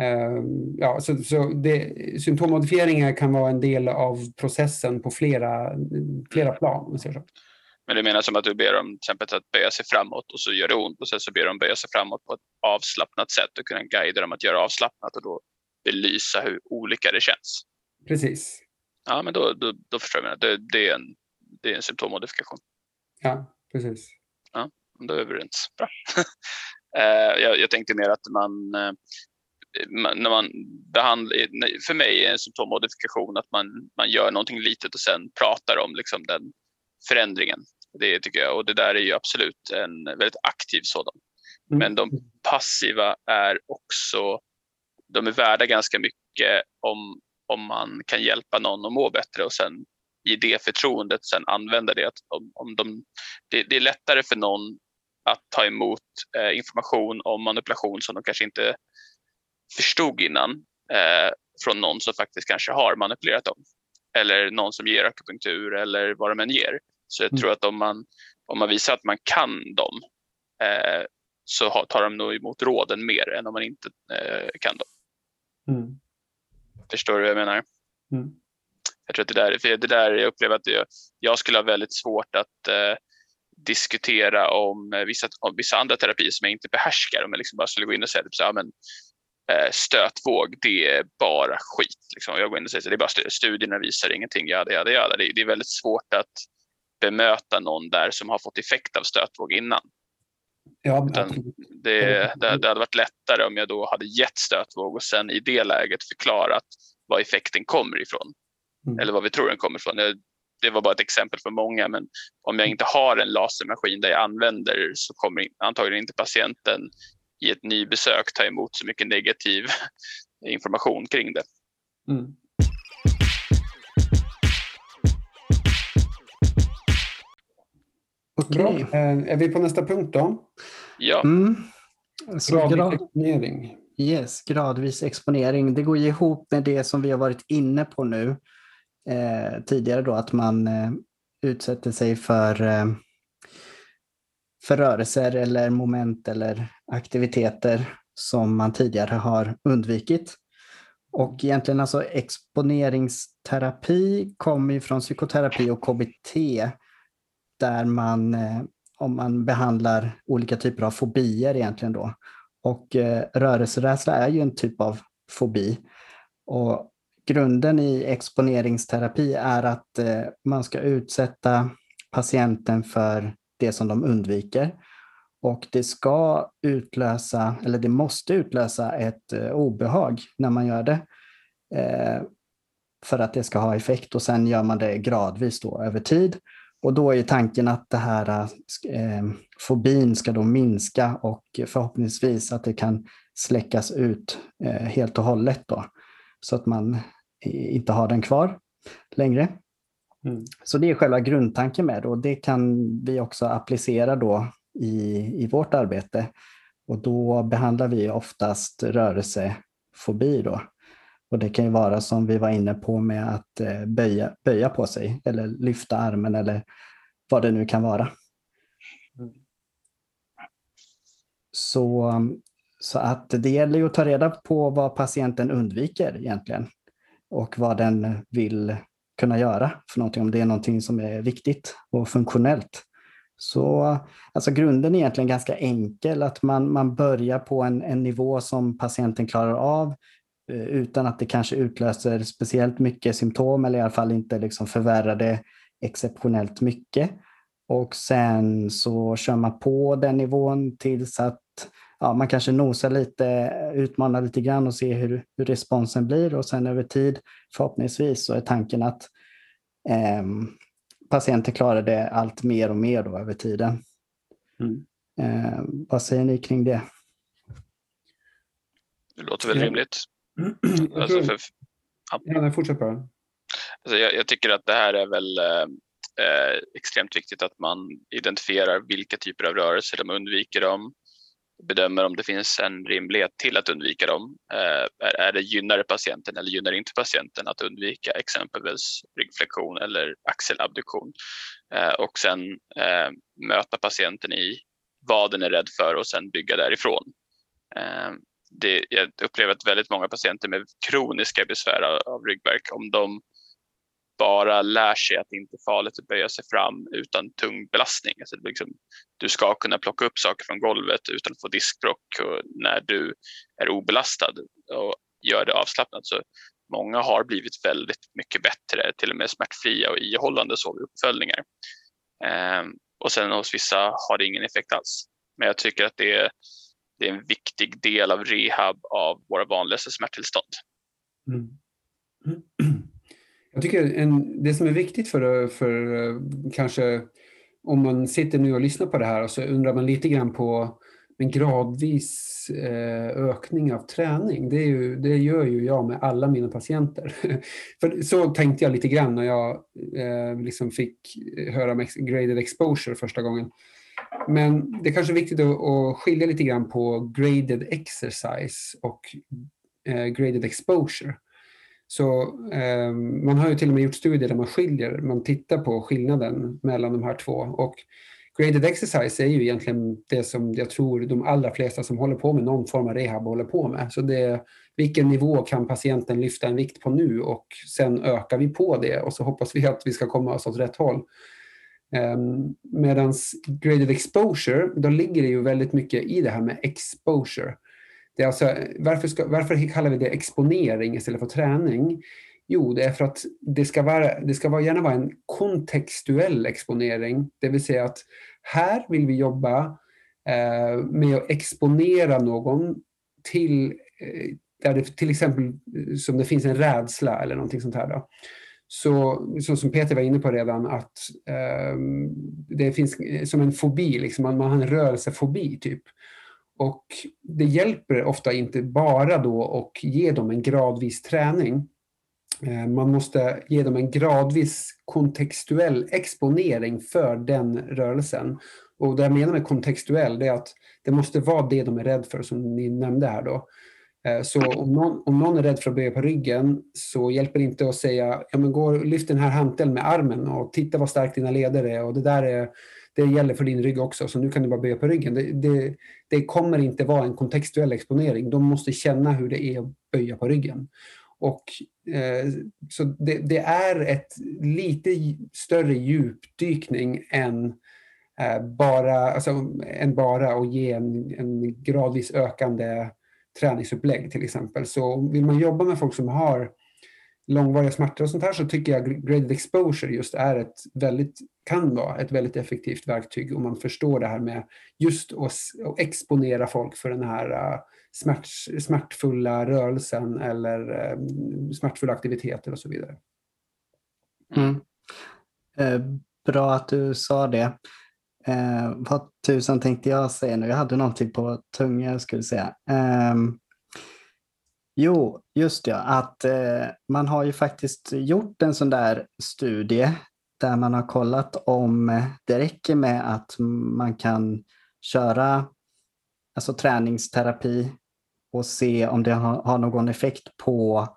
Uh, ja, så, så det, symptommodifieringar kan vara en del av processen på flera, flera mm. plan. Men du menar som att du ber dem till exempel att böja sig framåt och så gör det ont och sen så ber de böja sig framåt på ett avslappnat sätt och kunna guida dem att göra avslappnat och då belysa hur olika det känns. Precis. Ja, men då, då, då förstår jag. Det, det, är en, det är en symptommodifikation. Ja, precis. Ja, då är vi överens. Bra. Eh, jag, jag tänkte mer att man, eh, när man behandlar, för mig är en symptommodifikation att man, man gör någonting litet och sen pratar om liksom den förändringen. Det tycker jag och det där är ju absolut en väldigt aktiv sådan. Mm. Men de passiva är också de är värda ganska mycket om, om man kan hjälpa någon att må bättre och sen i det förtroendet sen använda det. Om, om de, det, det är lättare för någon att ta emot eh, information om manipulation som de kanske inte förstod innan eh, från någon som faktiskt kanske har manipulerat dem. Eller någon som ger akupunktur eller vad de än ger. Så jag mm. tror att om man, om man visar att man kan dem eh, så tar de nog emot råden mer än om man inte eh, kan dem. Mm. Förstår du vad jag menar? Mm. Jag tror att det där, för det där jag upplever att jag, jag skulle ha väldigt svårt att eh, diskutera om eh, vissa, om vissa andra terapier som jag inte behärskar. Om jag liksom bara skulle gå in och säga typ så, ja, men, eh, stötvåg, det är bara skit. Liksom. Jag går in och säger att det är bara studierna visar ingenting, ja, det, ja, det, ja, det, det är väldigt svårt att bemöta någon där som har fått effekt av stötvåg innan. Ja, det, det, det, hade varit lättare om jag då hade gett stötvåg och sen i det läget förklarat var effekten kommer ifrån. Mm. Eller vad vi tror den kommer ifrån. Det, det var bara ett exempel för många, men om jag inte har en lasermaskin där jag använder så kommer antagligen inte patienten i ett nybesök ta emot så mycket negativ information kring det. Mm. Okej. Okay. Eh, är vi på nästa punkt då? Ja. Mm. gradvis grad... exponering. Yes, gradvis exponering. Det går ju ihop med det som vi har varit inne på nu eh, tidigare då, att man eh, utsätter sig för, eh, för rörelser eller moment eller aktiviteter som man tidigare har undvikit. Och egentligen alltså exponeringsterapi kommer ju från psykoterapi och KBT där man, eh, om man behandlar olika typer av fobier egentligen då. Och eh, rörelserädsla är ju en typ av fobi. Och grunden i exponeringsterapi är att eh, man ska utsätta patienten för det som de undviker. Och det ska utlösa, eller det måste utlösa ett obehag när man gör det. för att det ska ha effekt och sen gör man det gradvis då över tid. Och då är tanken att det här eh, fobin ska då minska och förhoppningsvis att det kan släckas ut eh, helt och hållet då. Så att man inte har den kvar längre. Mm. Så det är själva grundtanken med det och det kan vi också applicera då i, i vårt arbete. Och då behandlar vi oftast rörelsefobi då. Och det kan ju vara som vi var inne på med att eh, böja, böja på sig eller lyfta armen eller vad det nu kan vara. Mm. Så, så att det gäller ju att ta reda på vad patienten undviker egentligen och vad den vill kunna göra för någonting, om det är någonting som är viktigt och funktionellt. Så alltså grunden är egentligen ganska enkel, att man, man börjar på en, en nivå som patienten klarar av utan att det kanske utlöser speciellt mycket symptom eller i alla fall inte liksom förvärrar det exceptionellt mycket. Och sen så kör man på den nivån tills att ja, man kanske nosar lite, utmanar lite grann och ser hur, hur responsen blir och sen över tid förhoppningsvis så är tanken att eh, patienter klarar det allt mer och mer då över tiden. Mm. Eh, vad säger ni kring det? Det låter väl rimligt. alltså för, ja. Ja, fortsätt bara. Alltså jag, jag, tycker att det här är väl eh, eh, extremt viktigt att man identifierar vilka typer av rörelser de undviker dem, bedömer om det finns en rimlighet till att undvika dem. Eh, är, är det gynnar patienten eller gynnar inte patienten att undvika exempelvis ryggflexion eller axelabduktion? Eh, och sen eh, möta patienten i vad den är rädd för och sen bygga därifrån. Det, jag upplever att väldigt många patienter med kroniska besvär av, av ryggvärk, om de bara lär sig att det inte är farligt att böja sig fram utan tung belastning. Alltså liksom, du ska kunna plocka upp saker från golvet utan att få diskbråck när du är obelastad och gör det avslappnat. Så många har blivit väldigt mycket bättre, till och med smärtfria och ihållande sovuppföljningar. Eh, och sen hos vissa har det ingen effekt alls. Men jag tycker att det är, det är en viktig del av rehab av våra vanligaste smärttillstånd. Mm. Jag tycker en, det som är viktigt för, för kanske om man sitter nu och lyssnar på det här och så undrar man lite grann på en gradvis eh, ökning av träning. Det, ju, det, gör ju jag med alla mina patienter. för så tänkte jag lite grann när jag eh, liksom fick höra om graded exposure första gången. Men det är kanske är viktigt att, att skilja lite grann på graded exercise och eh, graded exposure. Så eh, man har ju till och med gjort studier där man skiljer, man tittar på skillnaden mellan de här två. Och graded exercise är ju egentligen det som jag tror de allra flesta som håller på med någon form av rehab håller på med. Så det är vilken nivå kan patienten lyfta en vikt på nu och sen ökar vi på det och så hoppas vi att vi ska komma oss åt rätt håll. Ehm, Medan graded exposure, då ligger det ju väldigt mycket i det här med exposure. Det är alltså, varför, ska, varför kallar vi det exponering istället för träning? Jo, det är för att det ska, vara, det ska vara, gärna vara en kontextuell exponering. Det vill säga att här vill vi jobba eh, med att exponera någon till eh, där det till exempel eh, som det finns en rädsla eller någonting sånt här. Då. Så, så som Peter var inne på redan, att eh, det finns som en fobi, liksom, man, man har en rörelsefobi typ. Och det hjälper ofta inte bara då att ge dem en gradvis träning. Eh, man måste ge dem en gradvis kontextuell exponering för den rörelsen. Och det jag menar med kontextuell, det är att det måste vara det de är rädda för, som ni nämnde här då. Eh, så om någon, om någon är rädd för att böja på ryggen så hjälper det inte att säga, ja men gå lyft den här hanteln med armen och titta vad stark dina leder är och det där är det gäller för din rygg också, så nu kan du bara böja på ryggen. Det, det, det kommer inte vara en kontextuell exponering. De måste känna hur det är att böja på ryggen. Och, eh, så det, det, är ett lite större djupdykning än eh, bara, alltså, än bara att ge en, en gradvis ökande träningsupplägg till exempel. Så vill man jobba med folk som har långvariga smärtor och sånt här så tycker jag graded exposure just är ett väldigt, kan vara ett väldigt effektivt verktyg om man förstår det här med just att, exponera folk för den här äh, smärt, smärtfulla rörelsen eller ähm, smärtfulla aktiviteter och så vidare. Mm. Eh, bra att du sa det. Eh, vad tusan tänkte jag säga nu? Jag hade någonting på tungan jag skulle säga. Eh, jo, just ja, att eh, man har ju faktiskt gjort en sån där studie där man har kollat om eh, det räcker med att man kan köra alltså träningsterapi och se om det har, har någon effekt på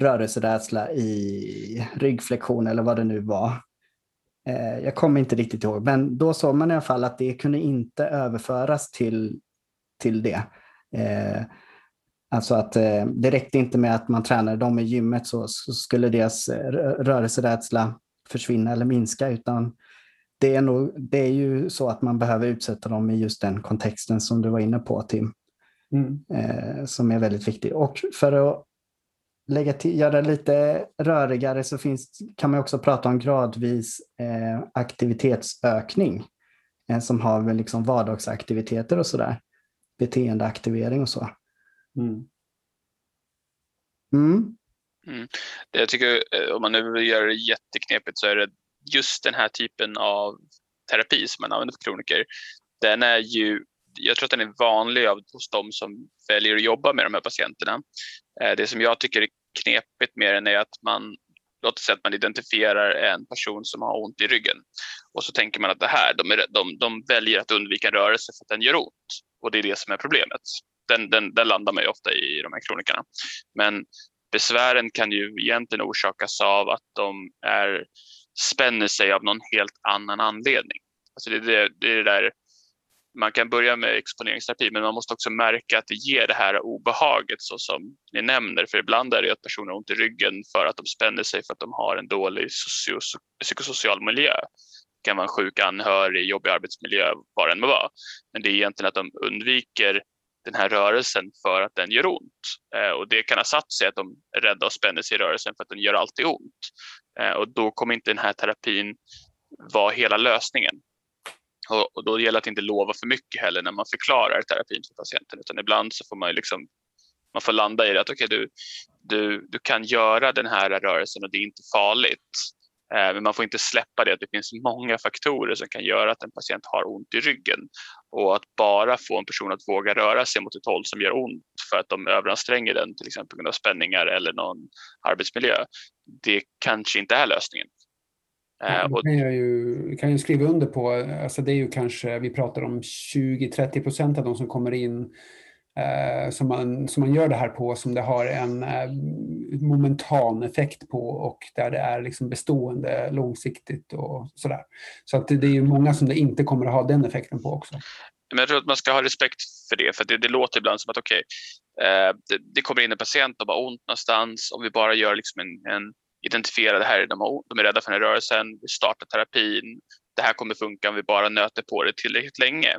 rörelserädsla i ryggflexion eller vad det nu var. Eh, jag kommer inte riktigt ihåg, men då såg man i alla fall att det kunde inte överföras till, till det. Eh, alltså att eh, det räckte inte med att man tränade dem i gymmet så, så skulle deras rörelserädsla försvinna eller minska, utan det är, nog, det är ju så att man behöver utsätta dem i just den kontexten som du var inne på, Tim. Mm. Eh, som är väldigt viktig. Och för att lägga till, göra det lite rörigare så finns, kan man också prata om gradvis eh, aktivitetsökning eh, som har väl liksom vardagsaktiviteter och sådär. Beteendeaktivering och så. Mm. Mm. Mm. Det jag tycker, eh, om man nu vill göra det jätteknepigt så är det just den här typen av terapi som man använder för kroniker. Den är ju jag tror att den är vanlig hos de som väljer att jobba med de här patienterna. Eh, det som jag tycker är knepigt med den är att man Låt oss säga att man identifierar en person som har ont i ryggen och så tänker man att det här, de, är, de, de väljer att undvika en rörelse för att den gör ont och det är det som är problemet. Den, den, den landar man ju ofta i de här kronikerna. Men besvären kan ju egentligen orsakas av att de är, spänner sig av någon helt annan anledning. Alltså det, det, det är det där man kan börja med exponeringsterapi men man måste också märka att det ger det här obehaget så som ni nämner. För ibland är det att personer har ont i ryggen för att de spänner sig för att de har en dålig psykosocial miljö. Det kan vara en sjuk anhörig, jobbig arbetsmiljö, vad det än må vara. Men det är egentligen att de undviker den här rörelsen för att den gör ont. Eh, och det kan ha satt sig att de är rädda och spänner sig i rörelsen för att den gör alltid ont. Eh, och då kommer inte den här terapin vara hela lösningen. Och, då gäller det att inte lova för mycket heller när man förklarar terapin för patienten utan ibland så får man liksom man får landa i det att okay, du, du, du kan göra den här rörelsen och det är inte farligt. Eh, men man får inte släppa det att det finns många faktorer som kan göra att en patient har ont i ryggen. Och att bara få en person att våga röra sig mot ett håll som gör ont för att de överanstränger den, till exempel på grund av spänningar eller någon arbetsmiljö, det kanske inte är lösningen. Eh, det kan jag ju, kan ju skriva under på. Alltså det är ju kanske, vi pratar om 20-30 procent av de som kommer in eh, som, man, som man gör det här på som det har en eh, momentan effekt på och där det är liksom bestående långsiktigt och sådär. Så att det, det är ju många som det inte kommer att ha den effekten på också. Men jag tror att man ska ha respekt för det, för det, det låter ibland som att okej, okay, eh, det, det, kommer in en patient och har ont någonstans, om vi bara gör liksom en, en identifiera det här, de, de är rädda för den här rörelsen, vi startar terapin, det här kommer funka om vi bara nöter på det tillräckligt länge.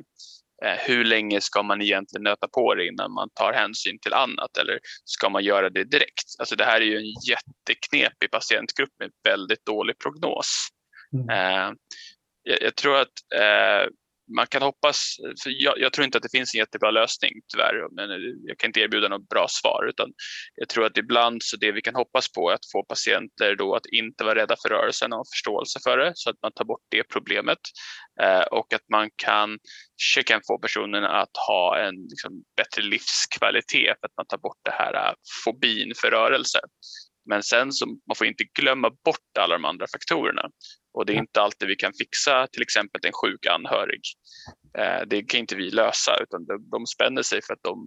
Eh, hur länge ska man egentligen nöta på det innan man tar hänsyn till annat eller ska man göra det direkt? Alltså det här är ju en jätteknepig patientgrupp med väldigt dålig prognos. Mm. Eh, jag, jag, tror att eh, man kan hoppas, för jag, jag, tror inte att det finns en jättebra lösning tyvärr, men eh, jag kan inte erbjuda något bra svar utan jag tror att ibland så det vi kan hoppas på är att få patienter då att inte vara rädda för rörelsen och ha förståelse för det så att man tar bort det problemet eh, och att man kan försöka få personen att ha en liksom, bättre livskvalitet för att man tar bort det här uh, fobin för rörelse. Men sen så man får inte glömma bort alla de andra faktorerna. Och det är inte alltid vi kan fixa till exempel en sjuk anhörig. Eh, det kan inte vi lösa utan de spänner sig för att de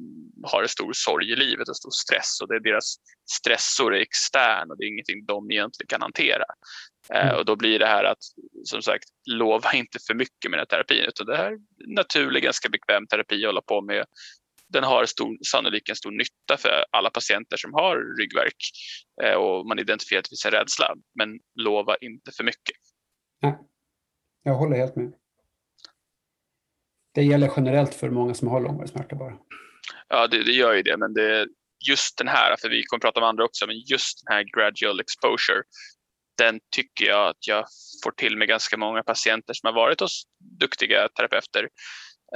har en stor sorg i livet och stor stress och det är deras stressor är extern och det är ingenting de egentligen kan hantera. Eh, mm. Och då blir det här att som sagt lova inte för mycket med den här terapin utan det här är naturlig, ganska bekväm terapi att hålla på med den har stor, sannolikt en stor nytta för alla patienter som har ryggverk eh, och man identifierar att det finns en rädsla. Men lova inte för mycket. Nej, jag håller helt med. Det gäller generellt för många som har långvarig smärta bara. Ja, det, det, gör ju det, men det, just den här, för vi kommer prata om andra också, men just den här gradual exposure, den tycker jag att jag får till med ganska många patienter som har varit hos duktiga terapeuter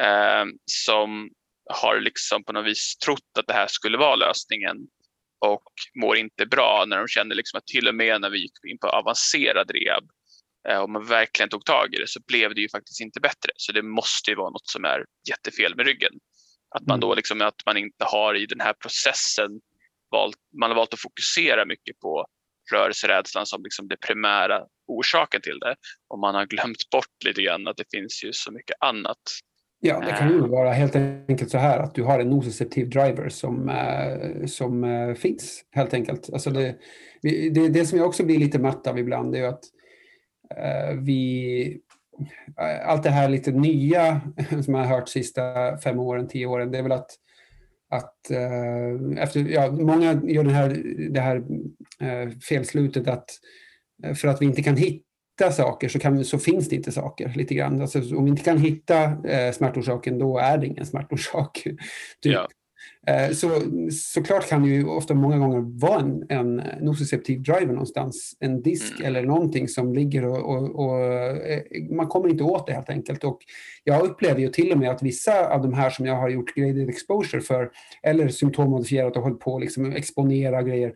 eh, som har liksom på något vis trott att det här skulle vara lösningen och mår inte bra när de känner liksom att till och med när vi gick in på avancerad rehab om man verkligen tog tag i det så blev det ju faktiskt inte bättre. Så det måste ju vara något som är jättefel med ryggen. Att man då mm. liksom, att man inte har i den här processen valt, man har valt att fokusera mycket på rörelserädslan som liksom det primära orsaken till det. Och man har glömt bort lite grann att det finns ju så mycket annat. Ja, det kan ju eh. vara helt enkelt så här att du har en nociceptiv driver som, äh, som finns helt enkelt. Alltså det, det, det som jag också blir lite matt av ibland är att Eh, vi eh, allt det här lite nya som man har hört sista fem åren, tio åren, det är väl att att eh, efter, ja, många gör det här, det här eh, felslutet att eh, för att vi inte kan hitta saker så, kan, så finns det inte saker lite grann. Alltså, om vi inte kan hitta eh, smärtorsaken då är det ingen smärtorsak. Typ. Ja. Eh, så såklart kan det ju ofta många gånger vara en, en nociceptiv driver någonstans, en disk mm. eller någonting som ligger och, och, och, eh, man kommer inte åt det helt enkelt. Och jag upplever ju till och med att vissa av de här som jag har gjort graded exposure för eller symptommodifierat och hållit på att liksom exponera grejer,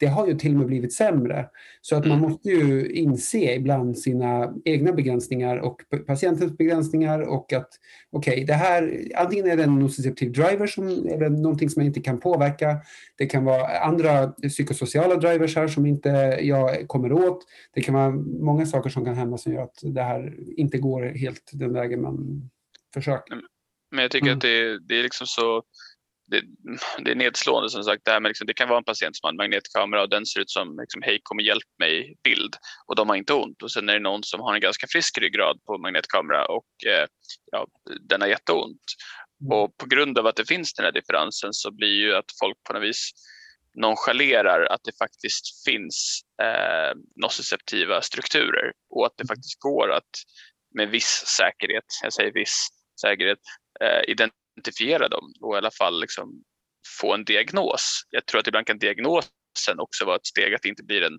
det har ju till och med blivit sämre. Så att man mm. måste ju inse ibland sina egna begränsningar och patientens begränsningar och att okej, okay, det här antingen är det en nociceptiv driver som är någonting som jag inte kan påverka. Det kan vara andra psykosociala drivers här som inte jag kommer åt. Det kan vara många saker som kan hända som gör att det här inte går helt den vägen man försöker. Men jag tycker mm. att det, det är liksom så det, det, är nedslående som sagt. Det, här med liksom, det kan vara en patient som har en magnetkamera och den ser ut som liksom, hej kom och hjälp mig bild och de har inte ont. Och sen är det någon som har en ganska frisk ryggrad på magnetkamera och eh, ja, den har jätteont. Mm. Och på grund av att det finns den här differensen så blir ju att folk på något vis nonchalerar att det faktiskt finns eh, nociceptiva strukturer och att det faktiskt går att med viss säkerhet, jag säger viss säkerhet, eh, identifiera dem och i alla fall liksom få en diagnos. Jag tror att ibland kan diagnosen också vara ett steg att det inte blir en,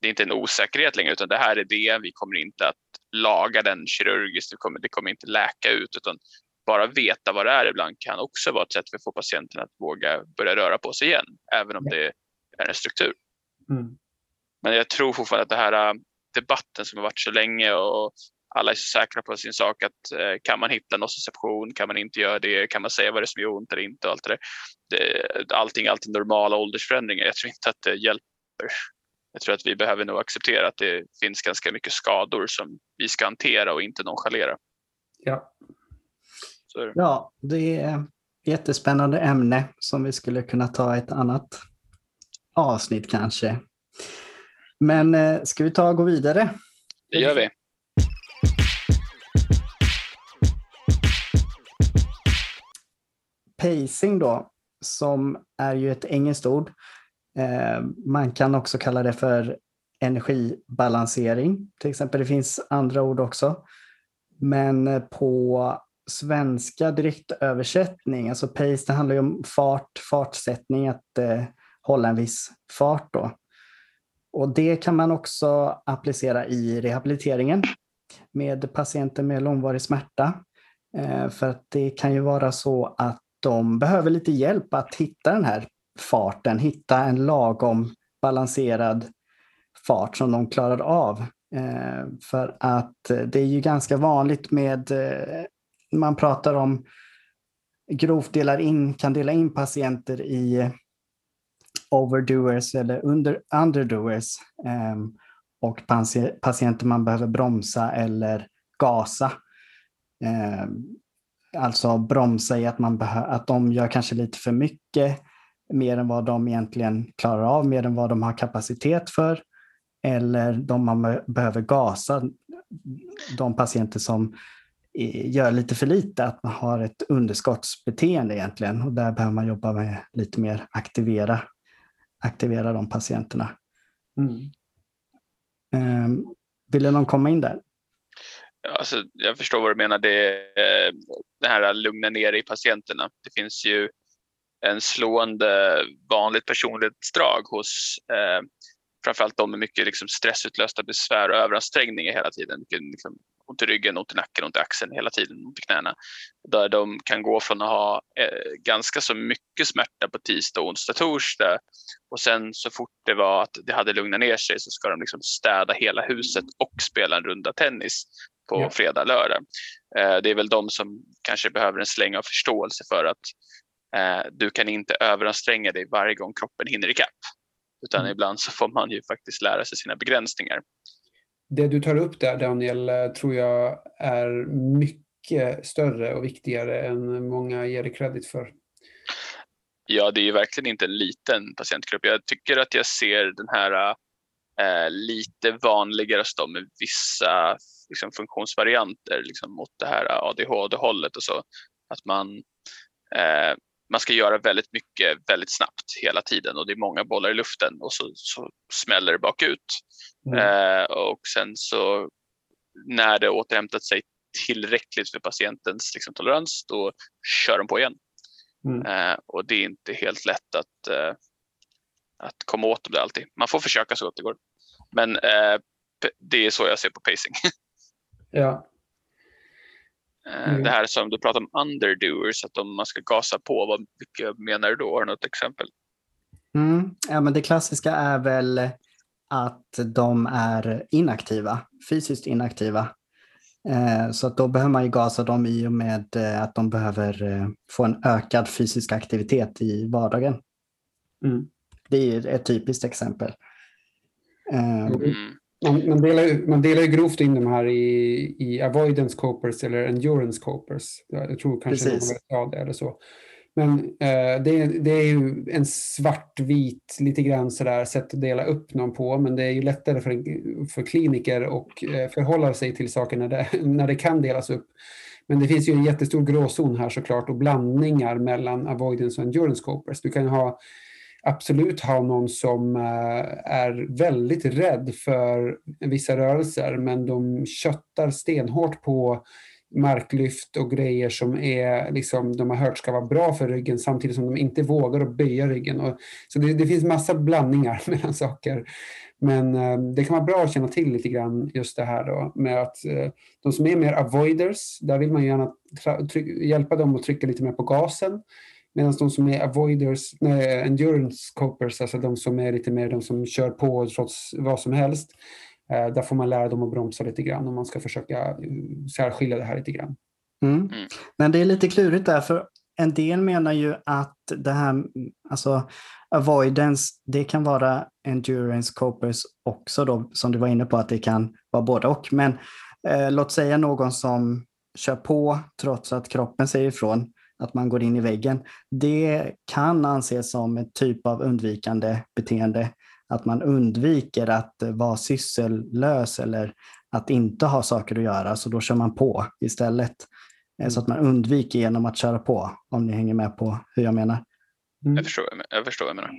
det är inte en osäkerhet längre utan det här är det, vi kommer inte att laga den kirurgiskt, det kommer, det kommer inte läka ut utan bara veta vad det är ibland kan också vara ett sätt för att få patienten att våga börja röra på sig igen, även om det är en struktur. Mm. Men jag tror fortfarande att det här äh, debatten som har varit så länge och alla är så säkra på sin sak att eh, kan man hitta nociception, kan man inte göra det, kan man säga vad det är som gör ont eller inte och allt det där. allting är alltid normala åldersförändringar. Jag tror inte att det hjälper. Jag tror att vi behöver nog acceptera att det finns ganska mycket skador som vi ska hantera och inte nonchalera. Ja. Så. Ja, det är ett jättespännande ämne som vi skulle kunna ta ett annat avsnitt kanske. Men eh, ska vi ta och gå vidare? Det gör vi. Pacing då, som är ju ett engelskt ord. Eh, man kan också kalla det för energibalansering. Till exempel, det finns andra ord också. Men eh, på svenska direktöversättning, alltså pace, det handlar ju om fart, fartsättning, att eh, hålla en viss fart då. Och det kan man också applicera i rehabiliteringen med patienter med långvarig smärta. Eh, för att det kan ju vara så att de behöver lite hjälp att hitta den här farten, hitta en lagom balanserad fart som de klarar av. Eh, för att eh, det är ju ganska vanligt med, eh, man pratar om grovt delar in, kan dela in patienter i overdoers eller under, underdoers eh, och patienter man behöver bromsa eller gasa. Eh, Alltså bromsa i att, man att de gör kanske lite för mycket, mer än vad de egentligen klarar av, mer än vad de har kapacitet för. Eller de man behöver gasa, de patienter som gör lite för lite, att man har ett underskottsbeteende egentligen. Och där behöver man jobba med lite mer aktivera, aktivera de patienterna. Mm. Um, ville någon komma in där? Alltså, jag förstår vad du menar. Det, eh, det här lugna ner i patienterna. Det finns ju en slående vanligt personlighetsdrag hos eh, framförallt de med mycket liksom, stressutlösta besvär och överansträngningar hela tiden. Mycket, liksom, ont i ryggen, ont i nacken, ont i axeln hela tiden, ont i knäna. Där de kan gå från att ha eh, ganska så mycket smärta på tisdag, onsdag, torsdag och sen så fort det var att det hade lugnat ner sig så ska de liksom städa hela huset och spela en runda tennis på ja. fredag, lördag. Eh, det är väl de som kanske behöver en släng av förståelse för att eh, du kan inte överanstränga dig varje gång kroppen hinner ikapp. Utan mm. ibland så får man ju faktiskt lära sig sina begränsningar. Det du tar upp där Daniel eh, tror jag är mycket större och viktigare än många ger dig kredit för. Ja, det är ju verkligen inte en liten patientgrupp. Jag tycker att jag ser den här eh, lite vanligare hos dem med vissa liksom, funktionsvarianter liksom, mot det här ADHD-hållet och så. Att man, eh, man ska göra väldigt mycket väldigt snabbt hela tiden och det är många bollar i luften och så, så smäller det bakut. Mm. Eh, och sen så när det återhämtat sig tillräckligt för patientens liksom, tolerans, då kör de på igen. Mm. Eh, och det är inte helt lätt att, eh, att komma åt det alltid. Man får försöka så gott det går. Men eh, det är så jag ser på pacing. ja. Eh, mm. Det här som du pratar om underdoers, att om man ska gasa på, vad vilka menar du då? Har du något exempel? Mm. Ja, men det klassiska är väl att de är inaktiva, fysiskt inaktiva. Eh, så att då behöver man ju gasa dem i och med eh, att de behöver få en ökad fysisk aktivitet i vardagen. Mm. Det är ett typiskt exempel. Mm. Man, man, delar man delar grovt in de här i, i avoidance copers eller endurance copers. Jag tror kanske Precis. någon det eller så. Men eh, det, det, är ju en svartvit, lite grann sådär sätt att dela upp någon på. Men det är ju lättare för, för kliniker att eh, förhålla sig till saker när det, när det kan delas upp. Men det finns ju en jättestor gråzon här såklart och blandningar mellan avoidance och endurance copers. Du kan ha absolut ha någon som eh, är väldigt rädd för vissa rörelser men de köttar stenhårt på marklyft och grejer som är, liksom, de har hört ska vara bra för ryggen samtidigt som de inte vågar att böja ryggen. Och, så det, det finns massa blandningar mellan saker. Men eh, det kan vara bra att känna till lite grann just det här då med att eh, de som är mer avoiders, där vill man gärna hjälpa dem att trycka lite mer på gasen. Medan de som är avoiders, nej, endurance copers, alltså de som är lite mer de som kör på trots vad som helst, eh, där får man lära dem att bromsa lite grann om man ska försöka eh, särskilja det här lite grann. Mm. mm. Men det är lite klurigt där, för en del menar ju att det här, alltså avoidance, det kan vara endurance copers också då, som du var inne på, att det kan vara både och. Men eh, låt säga någon som kör på trots att kroppen säger ifrån att man går in i väggen, det kan anses som en typ av undvikande beteende. Att man undviker att vara syssellös eller att inte ha saker att göra, så då kör man på istället. Mm. Så att man undviker genom att köra på, om ni hänger med på hur jag menar. Mm. Jag, förstår, jag förstår vad jag menar.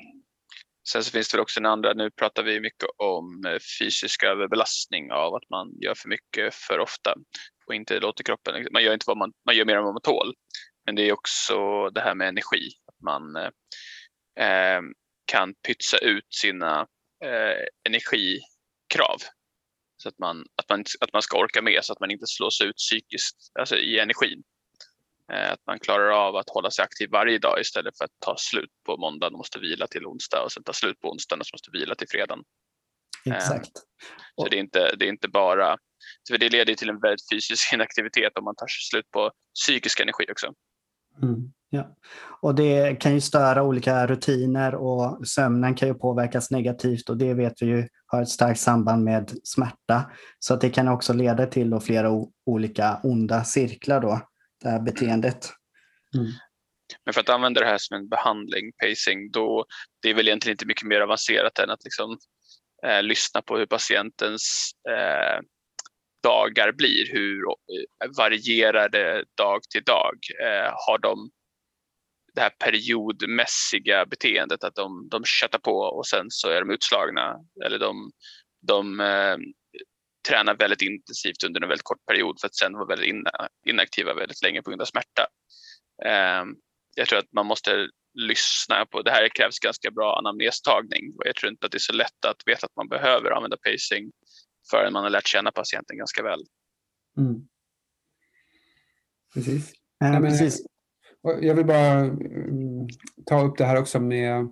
Sen så finns det också en andra, nu pratar vi mycket om eh, fysisk överbelastning av att man gör för mycket för ofta och inte låter kroppen, man gör inte vad man, man gör mer än vad man tål. Men det är också det här med energi. Att man eh, kan pytsa ut sina eh, energikrav. Så att man, att, man, att man ska orka med så att man inte slås ut psykiskt alltså i energin. Eh, att man klarar av att hålla sig aktiv varje dag istället för att ta slut på måndagen och måste vila till onsdag och sen ta slut på onsdagen och så måste vila till fredagen. Exakt. Så det är inte, det är inte bara, för det leder till en väldigt fysisk inaktivitet om man tar slut på psykisk energi också. Mm, ja. Och det kan ju störa olika rutiner och sömnen kan ju påverkas negativt och det vet vi ju har ett starkt samband med smärta. Så att det kan också leda till flera olika onda cirklar då, det här beteendet. Mm. Men för att använda det här som en behandling, pacing, då det är väl egentligen inte mycket mer avancerat än att liksom, eh, lyssna på hur patientens eh, dagar blir, hur eh, varierar det dag till dag? Eh, har de det här periodmässiga beteendet att de, de köttar på och sen så är de utslagna eller de, de eh, tränar väldigt intensivt under en väldigt kort period för att sen vara väldigt inaktiva väldigt länge på grund av smärta. Eh, jag tror att man måste lyssna på, det här krävs ganska bra anamnestagning och jag tror inte att det är så lätt att veta att man behöver använda pacing förrän man har lärt känna patienten ganska väl. Mm. Precis. Eh, Nej, men- precis. Jag vill bara mm, ta upp det här också med,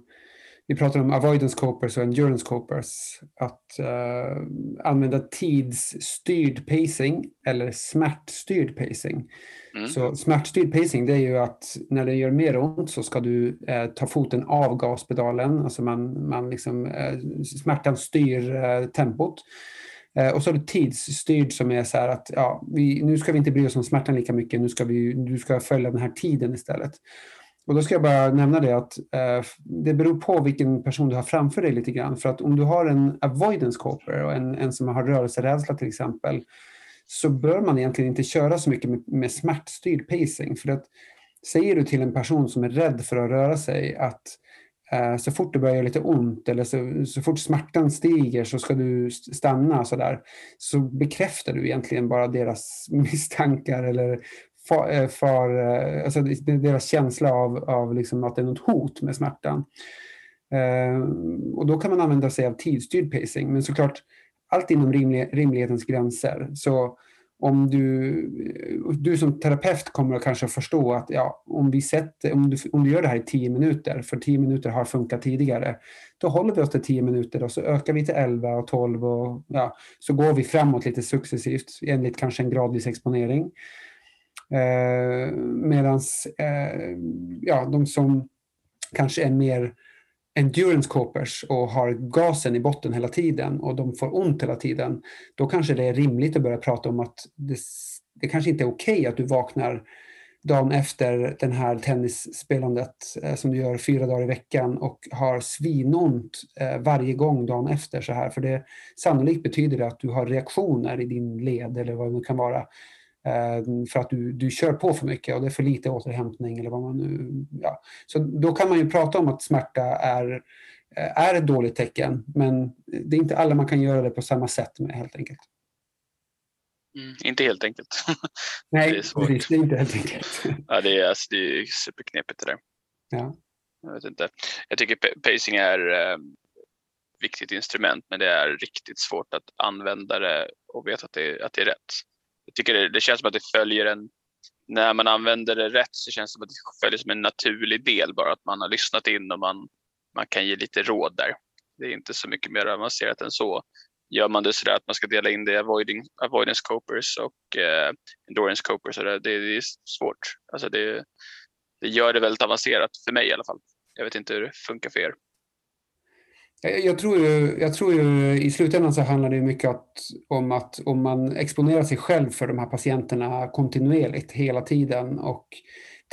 vi pratar om avoidance copers och endurance copers. Att eh, använda tidsstyrd pacing eller smärtstyrd pacing. Mm. Så smärtstyrd pacing det är ju att när det gör mer ont så ska du eh, ta foten av gaspedalen. Alltså man, man liksom, eh, smärtan styr eh, tempot. Eh, och så är det tidsstyrd som är så här att ja, vi, nu ska vi inte bry oss om smärtan lika mycket. Nu ska vi, du ska följa den här tiden istället. Och då ska jag bara nämna det att eh, det beror på vilken person du har framför dig lite grann. För att om du har en avoidance coper och en, en som har rörelserädsla till exempel så bör man egentligen inte köra så mycket med, med smärtstyrd pacing. För att säger du till en person som är rädd för att röra sig att eh, Eh, så fort det börjar göra lite ont eller så, så fort smärtan stiger så ska du stanna så där. Så bekräftar du egentligen bara deras misstankar eller för, eh, för eh, alltså deras känsla av, av liksom att det är något hot med smärtan. Och då kan man använda sig av tidsstyrd pacing. Men såklart allt inom rimlig, rimlighetens gränser. Så om du, eh, du som terapeut kommer att kanske förstå att ja, om, vi sätter, om, du, om du gör det här i tio minuter, för tio minuter har funkat tidigare, då håller vi oss till tio minuter och så ökar vi till 11 och 12 och ja, så går vi framåt lite successivt enligt kanske en gradvis exponering. Eh, Medan eh, ja, de som kanske är mer endurance copers och har gasen i botten hela tiden och de får ont hela tiden, då kanske det är rimligt att börja prata om att det, det kanske inte är okej okay att du vaknar dagen efter den här tennisspelandet eh, som du gör fyra dagar i veckan och har svinont eh, varje gång dagen efter så här. För det sannolikt betyder det att du har reaktioner i din led eller vad det nu kan vara. Eh, för att du, du kör på för mycket och det är för lite återhämtning eller vad man nu... Ja. Så då kan man ju prata om att smärta är, eh, är ett dåligt tecken men det är inte alla man kan göra det på samma sätt med helt enkelt. Mm, inte helt enkelt. Nej, Det är svårt. precis, det är inte helt enkelt. ja, det, är, alltså, det är superknepigt det där. Ja. Jag vet inte. Jag tycker pa- pacing är eh, viktigt instrument men det är riktigt svårt att använda det och veta att det, att det är rätt. Jag tycker det, det känns som att det följer en, när man använder det rätt så känns det som att det följer som en naturlig del bara att man har lyssnat in och man, man kan ge lite råd där. Det är inte så mycket mer avancerat än så. Gör man det sådär att man ska dela in det i avoiding, avoidance copers och eh, endurance copers, det, det är svårt. Alltså det, det gör det väldigt avancerat för mig i alla fall. Jag vet inte hur det funkar för er. Jag, jag, tror ju, jag tror ju i slutändan så handlar det mycket att, om att om man exponerar sig själv för de här patienterna kontinuerligt hela tiden och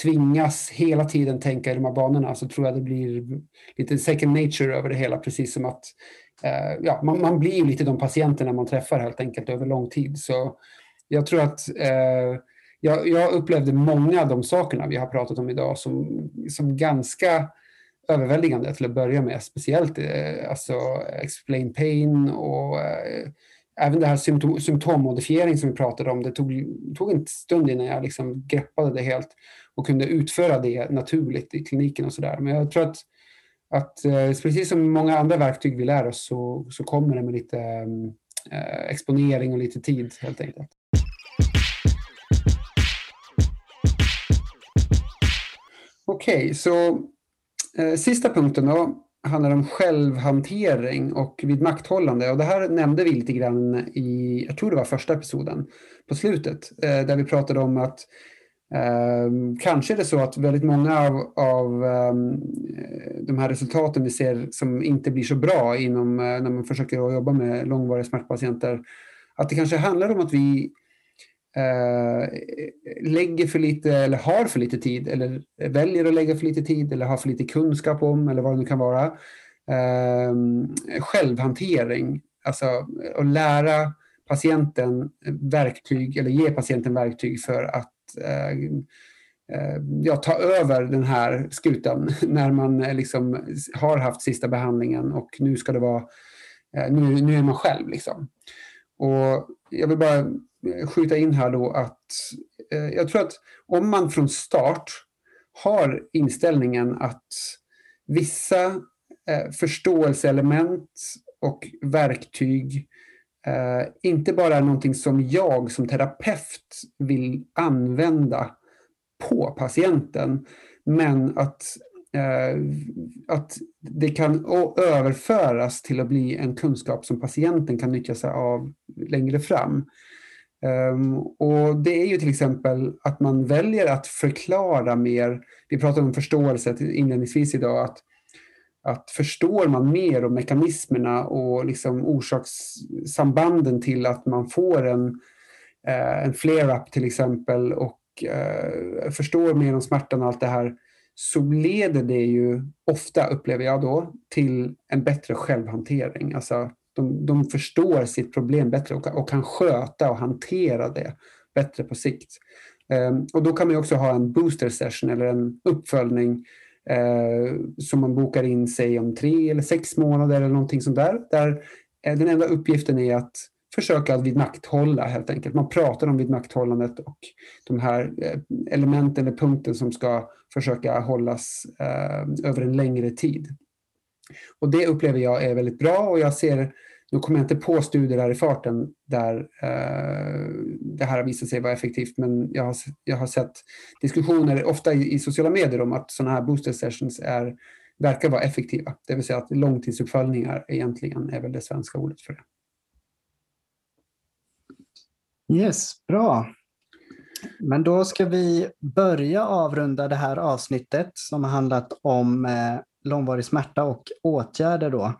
tvingas hela tiden tänka i de här banorna så tror jag det blir lite second nature över det hela precis som att eh, ja, man, man blir lite de patienterna man träffar helt enkelt över lång tid. Så jag tror att eh, jag, jag upplevde många av de sakerna vi har pratat om idag som, som ganska överväldigande till att börja med. Speciellt eh, alltså explain pain och eh, även det här symptom, symptommodifiering som vi pratade om. Det tog, tog en stund innan jag liksom greppade det helt och kunde utföra det naturligt i kliniken och sådär. Men jag tror att, att eh, precis som många andra verktyg vi lär oss så, så kommer det med lite äh, exponering och lite tid helt enkelt. Okej, okay, så Eh, sista punkten då handlar om självhantering och vidmakthållande. Och det här nämnde vi lite grann i, jag tror det var första episoden på slutet, eh, där vi pratade om att eh, kanske är det så att väldigt många av, av eh, de här resultaten vi ser som inte blir så bra inom, eh, när man försöker jobba med långvariga smärtpatienter, att det kanske handlar om att vi Eh, lägger för lite eller har för lite tid eller väljer att lägga för lite tid eller har för lite kunskap om eller vad det nu kan vara. Eh, självhantering, alltså att lära patienten verktyg eller ge patienten verktyg för att eh, eh ja, ta över den här skutan när man eh, liksom har haft sista behandlingen och nu ska det vara, nu, nu är man själv liksom. Och jag vill bara Eh, skjuta in här då att eh, jag tror att om man från start har inställningen att vissa eh, förståelseelement och verktyg eh, inte bara är någonting som jag som terapeut vill använda på patienten, men att, eh, att det kan överföras till att bli en kunskap som patienten kan nyttja sig av längre fram. Um, och Det är ju till exempel att man väljer att förklara mer. Vi pratade om förståelse inledningsvis idag. Att, att förstår man mer om mekanismerna och liksom orsakssambanden till att man får en, uh, en flare-up till exempel och uh, förstår mer om smärtan och allt det här så leder det ju ofta, upplever jag då, till en bättre självhantering. Alltså de, de förstår sitt problem bättre och, och, kan sköta och hantera det bättre på sikt. Um, och då kan man också ha en booster session eller en uppföljning uh, som man bokar in sig om tre eller sex månader eller någonting sånt där. Där uh, den enda uppgiften är att försöka vidmakthålla helt enkelt. Man pratar om vidmakthållandet och de här eh, elementen eller punkten som ska försöka hållas över en längre tid. Och det upplever jag är väldigt bra och jag ser nu kommer jag inte på studier här i farten där eh, det här har visat sig vara effektivt, men jag har, jag har sett diskussioner, ofta i, i sociala medier, om att sådana här booster sessions är, verkar vara effektiva. Det vill säga att långtidsuppföljningar egentligen är väl det svenska ordet för det. Yes, bra. Men då ska vi börja avrunda det här avsnittet som har handlat om eh, långvarig smärta och åtgärder. Då.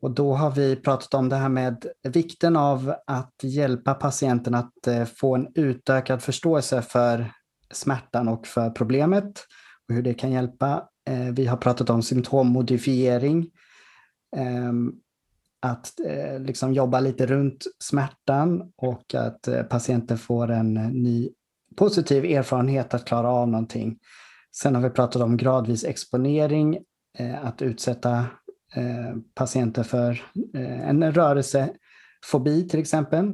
Och då har vi pratat om det här med vikten av att hjälpa patienten att eh, få en utökad förståelse för smärtan och för problemet och hur det kan hjälpa. Eh, vi har pratat om symptommodifiering, ehm, att eh, liksom jobba lite runt smärtan och att patienten får en ny positiv erfarenhet att klara av någonting. Sen har vi pratat om gradvis exponering, att utsätta Eh, patienter för eh, en rörelsefobi till exempel.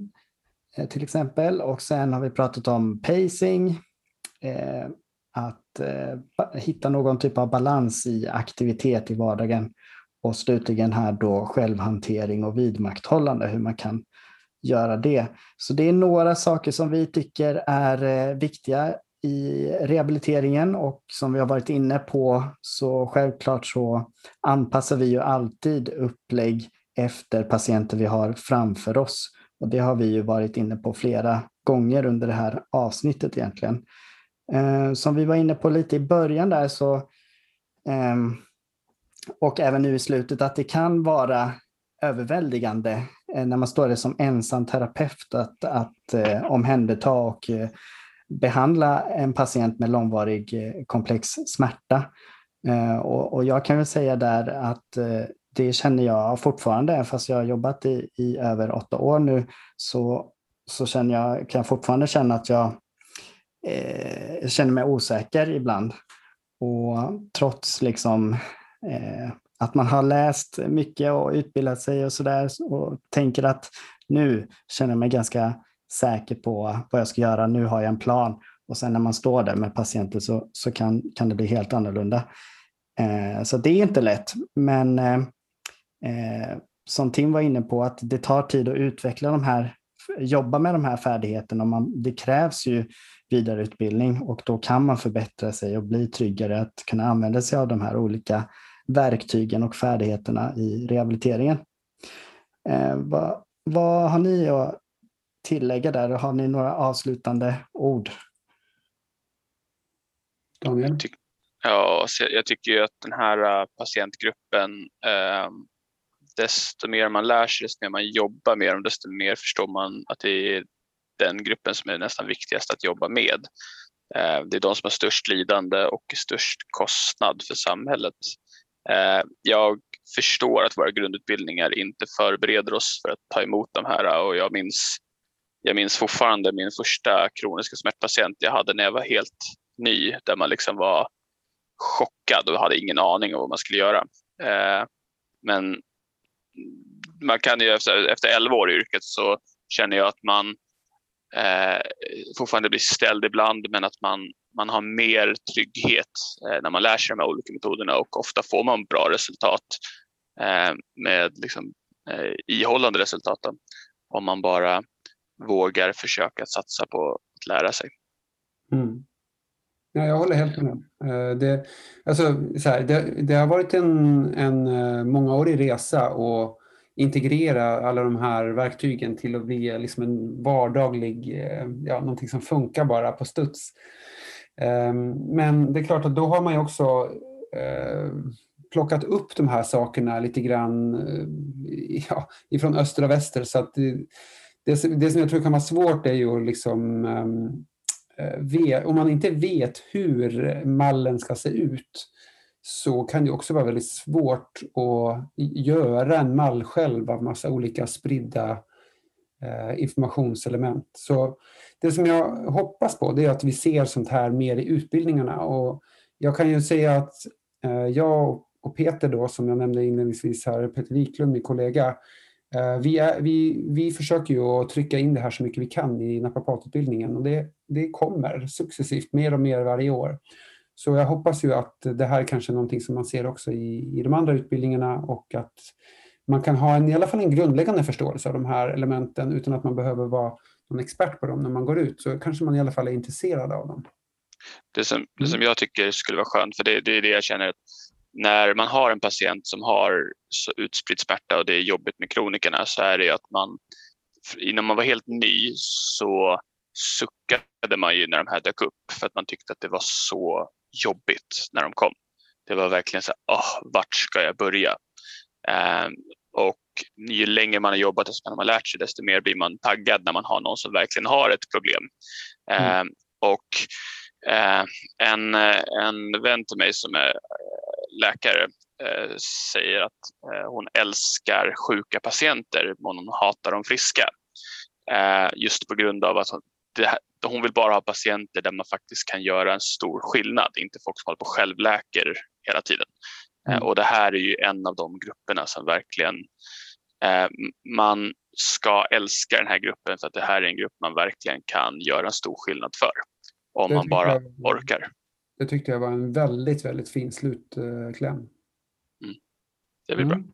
Eh, till exempel. Och sen har vi pratat om pacing, att hitta någon typ av balans i aktivitet i vardagen. Och slutligen här då självhantering och vidmakthållande, hur man kan göra det. Så det är några saker som vi tycker är viktiga i rehabiliteringen och som vi har varit inne på så självklart så anpassar vi ju alltid upplägg efter patienter vi har framför oss. Och det har vi ju varit inne på flera gånger under det här avsnittet egentligen. Eh, som vi var inne på lite i början där så eh, och även nu i slutet att det kan vara överväldigande eh, när man står där som ensam terapeut att, att eh, omhänderta och eh, behandla en patient med långvarig eh, komplex smärta. Eh, och, jag kan väl säga där att eh, det känner jag fortfarande, fast jag har jobbat i, i över åtta år nu, så, så känner jag, kan jag fortfarande känna att jag eh, känner mig osäker ibland. Och trots liksom eh, att man har läst mycket och utbildat sig och sådär och tänker att nu känner jag mig ganska säker på vad jag ska göra, nu har jag en plan. Och sen när man står där med patienten så, så kan, kan det bli helt annorlunda. Eh, så det är inte lätt, men eh, eh, som Tim var inne på, att det tar tid att utveckla de här, jobba med de här färdigheterna. Man, det krävs ju vidareutbildning och då kan man förbättra sig och bli tryggare att kunna använda sig av de här olika verktygen och färdigheterna i rehabiliteringen. Eh, vad, vad har ni tillägga där? Har ni några avslutande ord? Daniel? Ja, jag tycker att den här äh, patientgruppen, eh, desto mer man lär sig, desto mer man jobbar med dem, desto mer förstår man att det är den gruppen som är nästan viktigast att jobba med. Eh, det är de som har störst lidande och störst kostnad för samhället. Äh, jag förstår att våra grundutbildningar inte förbereder oss för att ta emot de här och jag minns jag minns fortfarande min första kroniska smärtpatient jag hade när jag var helt ny, där man liksom var chockad och hade ingen aning om vad man skulle göra. Eh, men man kan ju efter, efter 11 år i yrket så känner jag att man eh, fortfarande blir ställd ibland, men att man, man har mer trygghet eh, när man lär sig de här olika metoderna och ofta får man bra resultat eh, med liksom, eh, ihållande resultat. om man bara vågar försöka satsa på att lära sig. Mm. Ja, jag håller helt med. Eh, det, alltså, så här, det, det, har varit en, en eh, mångårig resa att integrera alla de här verktygen till att bli eh, liksom en vardaglig, ja, någonting som funkar bara på studs. Ehm, men det är klart att då har man ju också plockat upp de här sakerna lite grann ja, ifrån öster och väster. Så att det, det, som jag tror kan vara svårt är ju att liksom ehm, Eh, om man inte vet hur mallen ska se ut så kan det också vara väldigt svårt att göra en mall själv av massa olika spridda eh, informationselement. Så det som jag hoppas på det är att vi ser sånt här mer i utbildningarna. Och jag kan ju säga att eh, jag och Peter då, som jag nämnde inledningsvis här, Peter Wiklund, min kollega, Eh, vi, är, vi, vi försöker ju att trycka in det här så mycket vi kan i naprapatutbildningen och det, det kommer successivt mer och mer varje år. Så jag hoppas ju att det här kanske är någonting som man ser också i, i de andra utbildningarna och att man kan ha en, i alla fall en grundläggande förståelse av de här elementen utan att man behöver vara någon expert på dem när man går ut. Så kanske man i alla fall är intresserad av dem. Det som, det som mm. jag tycker skulle vara skönt, för det, det är det jag känner när man har en patient som har så utspridd smärta och det är jobbigt med kronikerna så är det att man innan man var helt ny så suckade man ju när de här dök upp för att man tyckte att det var så jobbigt när de kom. Det var verkligen så här, oh, vart ska jag börja? Um, och ju längre man har jobbat och man har lärt sig desto mer blir man taggad när man har någon som verkligen har ett problem. Mm. Um, och uh, en, en vän till mig som är läkare eh, säger att eh, hon älskar sjuka patienter men hon hatar de friska. Eh, just på grund av att hon, här, hon vill bara ha patienter där man faktiskt kan göra en stor skillnad, inte folk som håller på självläker hela tiden. Mm. och det här är ju en av de grupperna som verkligen man ska älska den här gruppen för att det här är en grupp man verkligen kan göra en stor skillnad för om man bara orkar. Det tyckte jag var en väldigt, väldigt fin slutkläm. Mm. Det blir bra. Mm.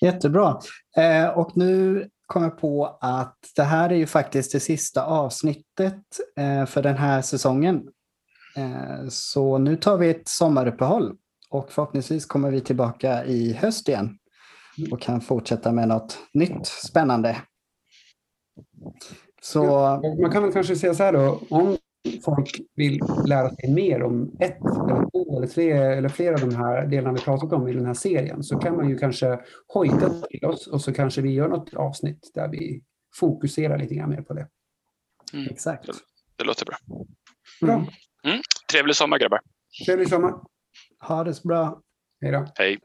Jättebra. Eh, och nu kom jag på att det här är ju faktiskt det sista avsnittet eh, för den här säsongen. Eh, så nu tar vi ett sommaruppehåll och förhoppningsvis kommer vi tillbaka i höst igen och kan fortsätta med något nytt spännande. Så... Ja, man kan väl kanske säga så här då, om folk vill lära sig mer om ett eller två eller tre eller flera av de här delarna vi pratat om i den här serien så kan man ju kanske hojta till oss och så kanske vi gör något avsnitt där vi fokuserar lite grann mer på det. Mm. Exakt. Det, det, låter bra. Bra. Mm. Trevlig sommar grabbar. Trevlig sommar. Ha det så bra. Hej då. Hej.